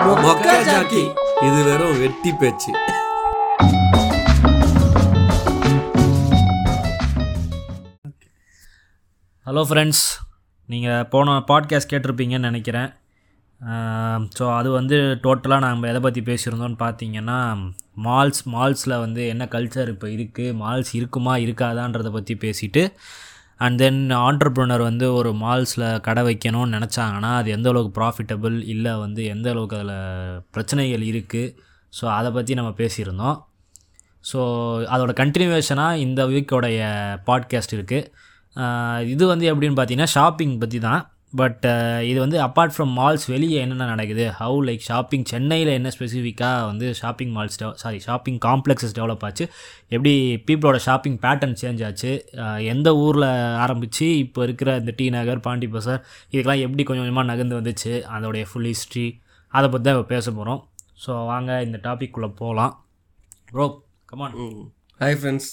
மொக்கா Jackie இது வெறும் வெட்டி பேச்சு. ஹலோ ஃப்ரெண்ட்ஸ் நீங்கள் போன பாட்காஸ்ட் கேட்டிருப்பீங்கன்னு நினைக்கிறேன். ஸோ அது வந்து டோட்டலாக நம்ம எதை பற்றி பேசியிருந்தோம்னு பார்த்தீங்கன்னா மால்ஸ் மால்ஸில் வந்து என்ன கல்ச்சர் இப்போ இருக்குது மால்ஸ் இருக்குமா இருக்காதான்றதை பற்றி பேசிட்டு அண்ட் தென் ஆண்டர்ப்ரனர் வந்து ஒரு மால்ஸில் கடை வைக்கணும்னு நினச்சாங்கன்னா அது எந்த அளவுக்கு ப்ராஃபிட்டபிள் இல்லை வந்து எந்த அளவுக்கு அதில் பிரச்சனைகள் இருக்குது ஸோ அதை பற்றி நம்ம பேசியிருந்தோம். ஸோ அதோட கண்டினியூவேஷனாக இந்த வீக்கோடைய பாட்காஸ்ட் இருக்குது இது வந்து எப்படின்னு பார்த்தீங்கன்னா ஷாப்பிங் பற்றி தான் பட் uh, இது வந்து அப்பார்ட் ஃப்ரம் மால்ஸ் வெளியே என்னென்ன நடக்குது? ஹவு லைக் ஷாப்பிங் சென்னையில் என்ன ஸ்பெசிஃபிக்காக வந்து ஷாப்பிங் மால்ஸ் டெவ சாரி ஷாப்பிங் காம்ப்ளெக்ஸஸ் டெவலப் ஆச்சு? எப்படி பீப்புளோட ஷாப்பிங் பேட்டர்ன் சேஞ்ச் ஆச்சு? Uh, எந்த ஊரில் ஆரம்பித்து இப்போ இருக்கிற இந்த டி நகர் பாண்டி பசார் இதுக்கெல்லாம் எப்படி கொஞ்சம் கொஞ்சமாக நகர்ந்து வந்துச்சு? அதோடைய ஃபுல் ஹிஸ்ட்ரி அதை பற்றி தான் பேச போகிறோம் ஸோ வாங்க இந்த டாபிக் குள்ளே போகலாம் ப்ரோ கமான் ஹாய் ஃப்ரெண்ட்ஸ்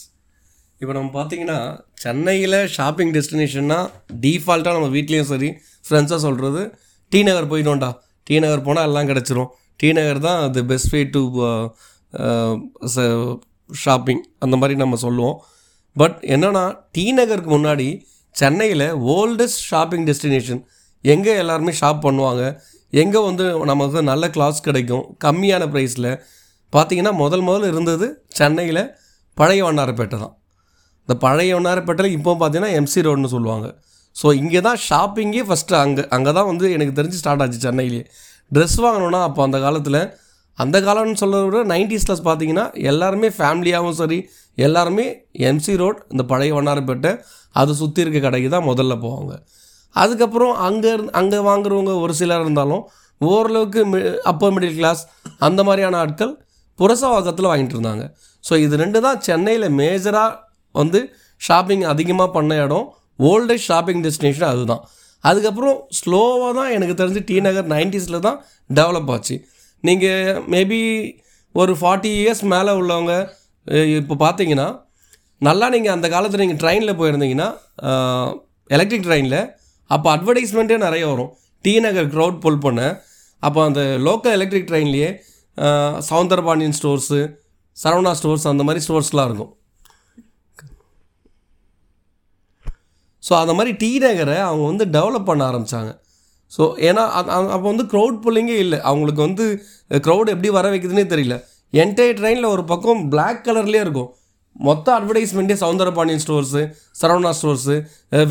இப்போ நம்ம பார்த்தீங்கன்னா சென்னையில் ஷாப்பிங் டெஸ்டினேஷன்னா டீஃபால்ட்டாக நம்ம வீட்லேயும் சரி ஃப்ரெண்ட்ஸாக சொல்கிறது டி நகர் போயிட்டோம்டா டி நகர் போனால் எல்லாம் கிடச்சிரும். டி நகர் தான் the best way to shopping அந்த மாதிரி நம்ம சொல்லுவோம். பட் என்னென்னா டி நகருக்கு முன்னாடி சென்னையில் ஓல்டஸ்ட் ஷாப்பிங் டெஸ்டினேஷன் எங்கே எல்லாருமே ஷாப் பண்ணுவாங்க. எங்கே வந்து நமக்கு நல்ல கிளாஸ் கிடைக்கும் கம்மியான ப்ரைஸில் பார்த்தீங்கன்னா முதல் முதல்ல இருந்தது சென்னையில் பழைய வண்ணாரப்பேட்டை தான். இந்த பழைய ஒன்னாரப்பேட்டையில் இப்போ பார்த்தீங்கன்னா எம்சி ரோடுன்னு சொல்லுவாங்க. ஸோ இங்கே தான் ஷாப்பிங்கே ஃபஸ்ட்டு அங்கே அங்கே தான் வந்து எனக்கு தெரிஞ்சு ஸ்டார்ட் ஆச்சு சென்னையிலேயே ட்ரெஸ் வாங்கணுன்னா அப்போ அந்த காலத்தில் அந்த காலம்னு சொல்கிறத விட நைன்டிஸில் பார்த்தீங்கன்னா எல்லாருமே ஃபேமிலியாகவும் சரி எல்லாருமே எம்சி ரோட் இந்த பழைய வண்ணாரப்பேட்டை அது சுற்றி இருக்க கடைக்கு தான் முதல்ல போவாங்க. அதுக்கப்புறம் அங்கே அங்கே வாங்குறவங்க ஒரு சிலர் இருந்தாலும் ஓரளவுக்கு மி அப்பர் மிடில் கிளாஸ் அந்த மாதிரியான ஆட்கள் புரசவாக்கத்தில் வாங்கிட்டு இருந்தாங்க. ஸோ இது ரெண்டு தான் சென்னையில் மேஜராக வந்து ஷாப்பிங் அதிகமாக பண்ண இடம் ஓல்டஸ்ட் ஷாப்பிங் டெஸ்டினேஷன் அதுதான். அதுக்கப்புறம் ஸ்லோவாக தான் எனக்கு தெரிஞ்சு டி நகர் நைன்டிஸில் தான் டெவலப் ஆச்சு. நீங்கள் மேபி ஒரு ஃபார்ட்டி இயர்ஸ் மேலே உள்ளவங்க இப்போ பார்த்தீங்கன்னா நல்லா நீங்கள் அந்த காலத்தில் நீங்கள் ட்ரெயினில் போயிருந்தீங்கன்னா எலக்ட்ரிக் ட்ரெயினில் அப்போ அட்வர்டைஸ்மெண்ட்டே நிறைய வரும். டி நகர் க்ரௌட் புல் பண்ண. அப்போ அந்த லோக்கல் எலக்ட்ரிக் ட்ரெயின்லேயே சவுந்தரபாண்டியன் ஸ்டோர்ஸு சரவணா ஸ்டோர்ஸ் அந்த மாதிரி ஸ்டோர்ஸ்லாம் இருக்கும். ஸோ அந்த மாதிரி டி நகரை அவங்க வந்து டெவலப் பண்ண ஆரம்பித்தாங்க ஸோ ஏன்னா அப்போ வந்து க்ரௌட் புல்லிங்கே இல்லை. அவங்களுக்கு வந்து க்ரௌட் எப்படி வர வைக்குதுன்னே தெரியல. என்டையர் ட்ரெயினில் ஒரு பக்கம் Black கலர்லேயே இருக்கும். மொத்த அட்வர்டைஸ்மெண்ட்டே Soundarapandian stores Saravana stores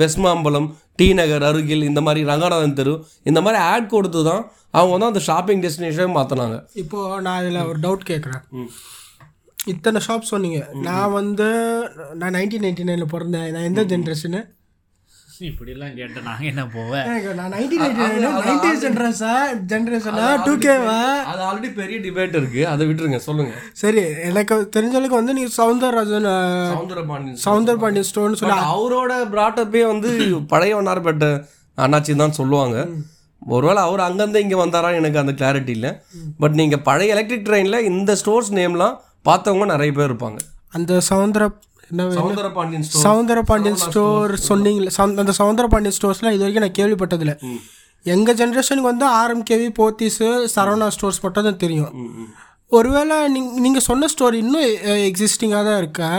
West Mambalam T Nagar அருகில் இந்த மாதிரி ரங்கநாதன் தெரு இந்த மாதிரி ஆட் கொடுத்து தான் அவங்க வந்து அந்த ஷாப்பிங் டெஸ்டினேஷனே மாற்றினாங்க இப்போ நான் இதில் ஒரு டவுட் கேட்குறேன். இத்தனை ஷாப் சொன்னீங்க. நான் வந்து நான் நைன்டீன் நைன்டி நைனில் பிறந்தேன். நான் எந்த ஜென்ரேஷனு இப்படிலாம் கேட்டேன் நாங்கள் என்ன போவேன் நான் நைன்டி நைன் நைன்டி ஜென்ரேஷா ஜென்ரேஷனா டூ கேவா அது ஆல்ரெடி பெரிய டிபேட் இருக்குது அதை விட்டுருங்க சொல்லுங்கள் சரி எனக்கு தெரிஞ்சவளுக்கு வந்து நீங்கள் சவுந்தரராஜன் சவுந்தரபாண்டியன் சவுந்தர் பாண்டியன் ஸ்டோர்னு சொல்லி அவரோட பிராட்டப்பே வந்து பழைய வண்ணாரப்பேட்டை அண்ணாச்சி தான் சொல்லுவாங்க. ஒருவேளை அவர் அங்கேருந்து இங்கே வந்தாரான்னு எனக்கு அந்த கிளாரிட்டி இல்லை. பட் நீங்கள் பழைய எலக்ட்ரிக் ட்ரெயினில் இந்த ஸ்டோர்ஸ் நேம்லாம் பார்த்தவங்க நிறைய பேர் இருப்பாங்க. அந்த சவுந்தர சவுந்தர பாண்டியன் சவுந்தர பாண்டியன் ஸ்டோர் சொன்னீங்களே. அந்த சவுந்தர பாண்டியன் ஸ்டோர்ஸ்லாம் இது வரைக்கும் நான் கேள்விப்பட்டதில்ல. எங்கள் ஜென்ரேஷனுக்கு வந்து ஆர்எம்கேவி போத்தீஸு சரவணா ஸ்டோர்ஸ் மட்டும் தான் தெரியும். ஒருவேளை நீங்க நீங்கள் சொன்ன ஸ்டோர் இன்னும் எக்ஸிஸ்டிங்காக தான் இருக்கா?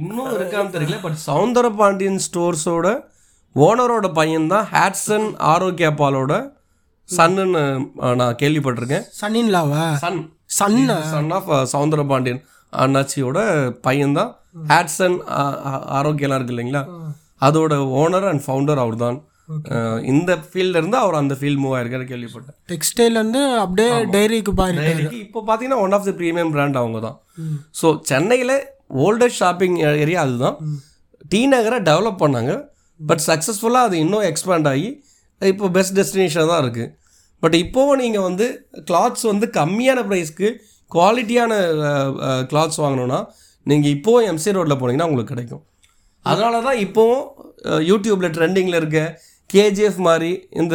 இன்னும் இருக்கான்னு தெரியல பட் சவுந்தர பாண்டியன் ஸ்டோர்ஸோட ஓனரோட பையன் தான் ஹேட்சன் ஆரோக்கியா பாலோட சன்னுன்னு நான் கேள்விப்பட்டிருக்கேன். சன்னின்லாவா சன் சன்னா சன் ஆஃப் சவுந்தர பாண்டியன் அண்ணாச்சியோட பையன் தான் ஹேட்சன் ஆரோக்கியெல்லாம் இருக்கு இல்லைங்களா? அதோட ஓனர் அண்ட் ஃபவுண்டர் அவர் தான் இந்த ஃபீல்ட்ல இருந்து அவர் அந்த ஃபீல்ட் மூவ் ஆயிருக்காரு கேள்விப்பட்டேன். டெக்ஸ்டைல் வந்து அப்படியே டைரிக்கு டைரிக்கு இப்போ பார்த்தீங்கன்னா one of the premium brand அவங்க தான் ஸோ சென்னையில் ஓல்டஸ்ட் ஷாப்பிங் ஏரியா அதுதான். டி நகரை டெவலப் பண்ணாங்க. பட் சக்ஸஸ்ஃபுல்லாக அது இன்னும் எக்ஸ்பேண்ட் ஆகி இப்போ பெஸ்ட் டெஸ்டினேஷன் தான் இருக்குது பட் இப்போவும் நீங்கள் வந்து கிளாத்ஸ் வந்து கம்மியான ப்ரைஸ்க்கு குவாலிட்டியான கிளாத்ஸ் வாங்கினோன்னா நீங்கள் இப்போவும் எம்சி ரோட்டில் போனீங்கன்னா உங்களுக்கு கிடைக்கும். அதனால தான் இப்போவும் யூடியூப்பில் ட்ரெண்டிங்கில் இருக்க கேஜிஎஃப் மாதிரி இந்த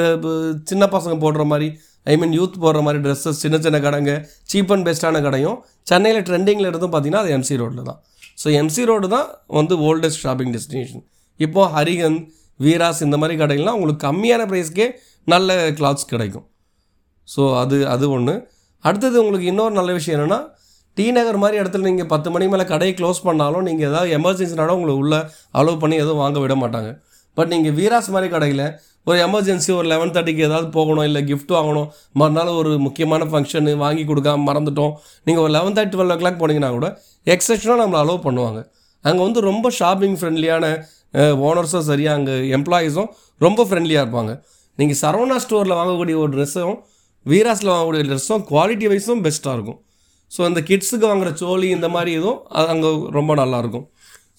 சின்ன பசங்க போடுற மாதிரி ஐ மீன் யூத் போடுற மாதிரி ட்ரெஸ்ஸஸ் சின்ன சின்ன கடைங்க சீப் அண்ட் பெஸ்ட்டான கடையும் சென்னையில் ட்ரெண்டிங்கில் இருந்தும் பார்த்தீங்கன்னா அது எம்சி ரோட்டில் தான். ஸோ எம்சி ரோடு தான் வந்து ஓல்டஸ்ட் ஷாப்பிங் டெஸ்டினேஷன் இப்போது ஹரிகந்த் வீராஸ் இந்த மாதிரி கடைகள்லாம் உங்களுக்கு கம்மியான ப்ரைஸ்க்கே நல்ல கிளாத்ஸ் கிடைக்கும். ஸோ அது அது ஒன்று அடுத்தது உங்களுக்கு இன்னொரு நல்ல விஷயம் என்னென்னா டி நகர் மாதிரி இடத்துல நீங்கள் பத்து மணி மேலே கடையை க்ளோஸ் பண்ணாலும் நீங்கள் ஏதாவது எமர்ஜென்சினாலும் உங்களை உள்ளே அலோவ் பண்ணி எதுவும் வாங்க விட மாட்டாங்க. பட் நீங்கள் வீராஸ் மாதிரி கடையில் ஒரு எமர்ஜென்சி ஒரு லெவன் தேர்ட்டிக்கு ஏதாவது போகணும் இல்லை கிஃப்ட் வாங்கணும் மறுநாள் ஒரு முக்கியமான ஃபங்க்ஷனு வாங்கி கொடுக்காம மறந்துட்டோம் நீங்கள் ஒரு eleven thirty twelve o'clock போனீங்கன்னா கூட எக்ஸப்ஷனாக நம்மளை அலோவ் பண்ணுவாங்க. அங்கே வந்து ரொம்ப ஷாப்பிங் ஃப்ரெண்ட்லியான ஓனர்ஸும் சரியாக அங்கே எம்ப்ளாயீஸும் ரொம்ப ஃப்ரெண்ட்லியாக இருப்பாங்க. நீங்கள் சரவணா ஸ்டோரில் வாங்கக்கூடிய ஒரு ட்ரெஸ்ஸும் வீராஸில் வாங்கக்கூடிய ட்ரெஸ்ஸும் குவாலிட்டி வைஸும் பெஸ்ட்டாக இருக்கும். ஸோ இந்த கிட்ஸுக்கு வாங்குற சோலி இந்த மாதிரி இதுவும் அது அங்கே ரொம்ப நல்லாயிருக்கும்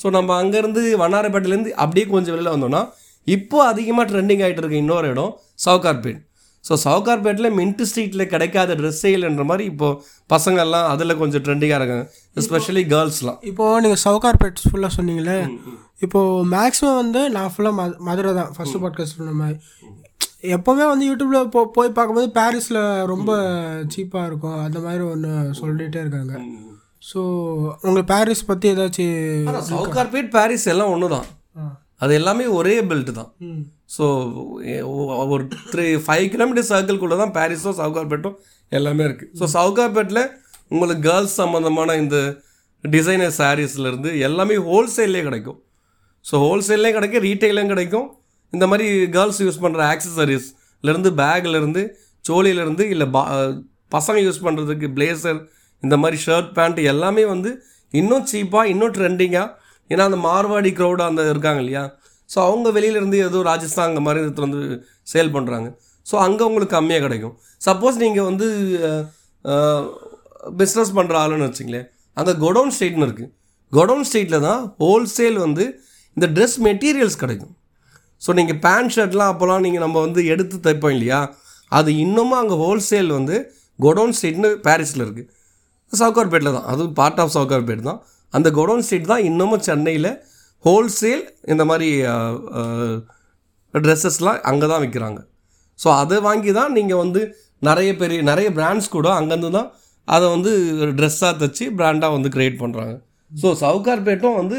ஸோ நம்ம அங்கேருந்து வண்ணாரப்பேட்டையிலேருந்து அப்படியே கொஞ்சம் வெளியில் வந்தோம்னா இப்போ அதிகமாக ட்ரெண்டிங் ஆகிட்டு இருக்க இன்னொரு இடம் சவுகார்பேட். ஸோ சவுகார்பேட்டில் மின்ட் ஸ்ட்ரீட்டில் கிடைக்காத ட்ரெஸ் சேல்ன்ற மாதிரி இப்போது பசங்கள்லாம் அதில் கொஞ்சம் ட்ரெண்டிங்காக இருக்காங்க. எஸ்பெஷலி கேர்ள்ஸ்லாம் இப்போது நீங்கள் சவுகார்பேட் ஃபுல்லாக சொன்னீங்களே இப்போது மேக்ஸிமம் வந்து நான் ஃபுல்லாக மதுரை தான். ஃபஸ்ட்டு பாட்காஸ்ட் சொன்ன மாதிரி. எப்போவுமே வந்து யூடியூப்பில் போ போய் பார்க்கும்போது பாரிஸில் ரொம்ப சீப்பாக இருக்கும். அந்த மாதிரி ஒன்று சொல்லிகிட்டே இருக்காங்க. ஸோ உங்களுக்கு பாரிஸ் பற்றி ஏதாச்சும் சவுகார்பேட் பாரிஸ் எல்லாம் ஒன்று தான். அது எல்லாமே ஒரே பெல்ட் தான். ஸோ ஒரு த்ரீ ஃபைவ் கிலோமீட்டர் சர்க்கிள்குள்ளே தான் பாரிஸும் சவுகார்பேட்டும் எல்லாமே இருக்குது ஸோ சவுகார்பேட்டில் உங்களுக்கு கேர்ள்ஸ் சம்மந்தமான இந்த டிசைனர் சாரீஸ்லேருந்து எல்லாமே ஹோல்சேல்லே கிடைக்கும். ஸோ ஹோல்சேல்லையும் கிடைக்கும் ரீட்டைலையும் கிடைக்கும். இந்த மாதிரி கேர்ள்ஸ் யூஸ் பண்ணுற ஆக்சசரிஸ்லேருந்து பேக்லேருந்து சோழியிலேருந்து இல்லை பா பசங்க யூஸ் பண்ணுறதுக்கு பிளேசர் இந்த மாதிரி ஷர்ட் பேண்ட் எல்லாமே வந்து இன்னும் சீப்பாக இன்னும் ட்ரெண்டிங்காக ஏன்னா அந்த மார்வாடி க்ரௌடாக அந்த இருக்காங்க இல்லையா? ஸோ அவங்க வெளியிலேருந்து ஏதோ ராஜஸ்தான் அந்த மாதிரி இடத்துல வந்து சேல் பண்ணுறாங்க ஸோ அங்கே உங்களுக்கு கம்மியாக கிடைக்கும். சப்போஸ் நீங்கள் வந்து பிஸ்னஸ் பண்ணுற ஆளுன்னு வச்சுங்களேன். அங்கே கொடவுன் ஸ்ட்ரீட்னு இருக்குது கொடவுன் ஸ்ட்ரீட்டில் தான் ஹோல்சேல் வந்து இந்த ட்ரெஸ் மெட்டீரியல்ஸ் கிடைக்கும். ஸோ நீங்கள் பேண்ட் ஷர்ட்லாம் அப்போல்லாம் நீங்கள் நம்ம வந்து எடுத்து தைப்போம் இல்லையா? அது இன்னமும் அங்கே ஹோல்சேல் வந்து கொடவுன் ஸ்ட்ரீட்னு பாரிஸில் இருக்குது சவுகார்பேட்டில் தான். அதுவும் பார்ட் ஆஃப் சவுகார்பேட் தான். அந்த கொடவுன் ஸ்ட்ரீட் தான் இன்னமும் சென்னையில் ஹோல்சேல் இந்த மாதிரி ட்ரெஸ்ஸஸ்லாம் அங்கே தான் விற்கிறாங்க ஸோ அதை வாங்கி தான் நீங்கள் வந்து நிறைய பெரிய நிறைய பிராண்ட்ஸ் கூட அங்கேருந்து தான் அதை வந்து ட்ரெஸ்ஸாக தைச்சி பிராண்டாக வந்து க்ரியேட் பண்ணுறாங்க ஸோ சவுகார்பேட்டும் வந்து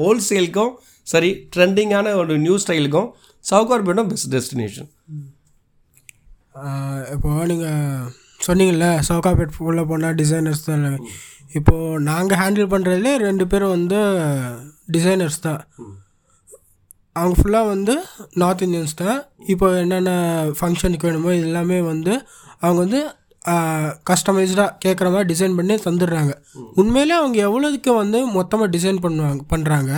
ஹோல்சேலுக்கும் சரி ட்ரெண்டிங்கான ஒரு நியூ ஸ்டைலுக்கும் சவுகார்பேட்டும் பெஸ்ட் டெஸ்டினேஷன் இப்போ நீங்கள் சொன்னீங்கல்ல சவுகாபேட் உள்ளே போனால் டிசைனர்ஸ் தான். எல்லாமே. இப்போது நாங்கள் ஹேண்டில் பண்ணுறதுலே ரெண்டு பேரும் வந்து டிசைனர்ஸ் தான். அவங்க ஃபுல்லாக வந்து நார்த் இந்தியன்ஸ் தான். இப்போ என்னென்ன ஃபங்க்ஷனுக்கு வேணுமோ இது எல்லாமே வந்து அவங்க வந்து கஸ்டமைஸ்டாக கேட்குற மாதிரி டிசைன் பண்ணி தந்துடுறாங்க. உண்மையிலே அவங்க எவ்வளோதுக்கு வந்து மொத்தமாக டிசைன் பண்ணுவாங்க பண்ணுறாங்க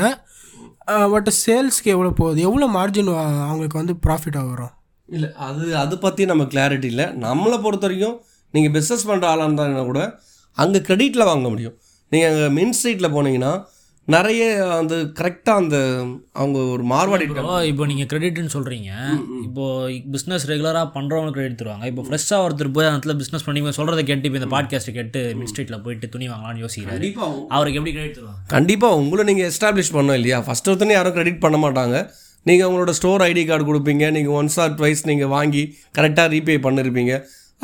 பட் சேல்ஸ்க்கு எவ்வளோ போகுது? எவ்வளோ மார்ஜின் அவங்களுக்கு வந்து ப்ராஃபிட்டாக வரும்? இல்லை அது அது பற்றி நம்ம கிளாரிட்டி இல்லை. நம்மளை பொறுத்த வரைக்கும் நீங்கள் பிஸ்னஸ் பண்ணுற ஆளாக இருந்தாங்கன்னா கூட அங்கே கிரெடிட்டில் வாங்க முடியும். நீங்கள் அங்கே மின் ஸ்ட்ரீட்டில் போனீங்கன்னா நிறைய அந்த கரெக்டாக அந்த அவங்க ஒரு மார்வாடி இப்போ நீங்கள் கிரெடிட்னு சொல்கிறீங்க இப்போ பிஸ்னஸ் ரெகுலராக பண்ணுறவங்களுக்கு கிரெடிட் தருவாங்க. இப்போ ஃப்ரெஷ்ஷாக ஒருத்தர் போய் அந்த இடத்துல பிஸ்னஸ் பண்ணி சொல்கிறத கேட்டு இப்போ இந்த பாட்காஸ்ட்டை கேட்டு மிட் ஸ்ட்ரீட்டில் போயிட்டு துணி வாங்கலாம்னு யோசிக்கிறாரு. கண்டிப்பாக அவருக்கு எப்படி கிரெடிட் தருவாங்க? கண்டிப்பாக உங்களை நீங்கள் எஸ்டாப்ளிஷ் பண்ணோம் இல்லையா? ஃபஸ்ட் ஒருத்தனே யாரும் கிரெடிட் பண்ண மாட்டாங்க. நீங்கள் உங்களோட ஸ்டோர் ஐடி கார்டு கொடுப்பீங்க. நீங்கள் ஒன்ஸ் ஆர் ட்வைஸ் நீங்கள் வாங்கி கரெக்டாக ரீபே பண்ணிருப்பீங்க.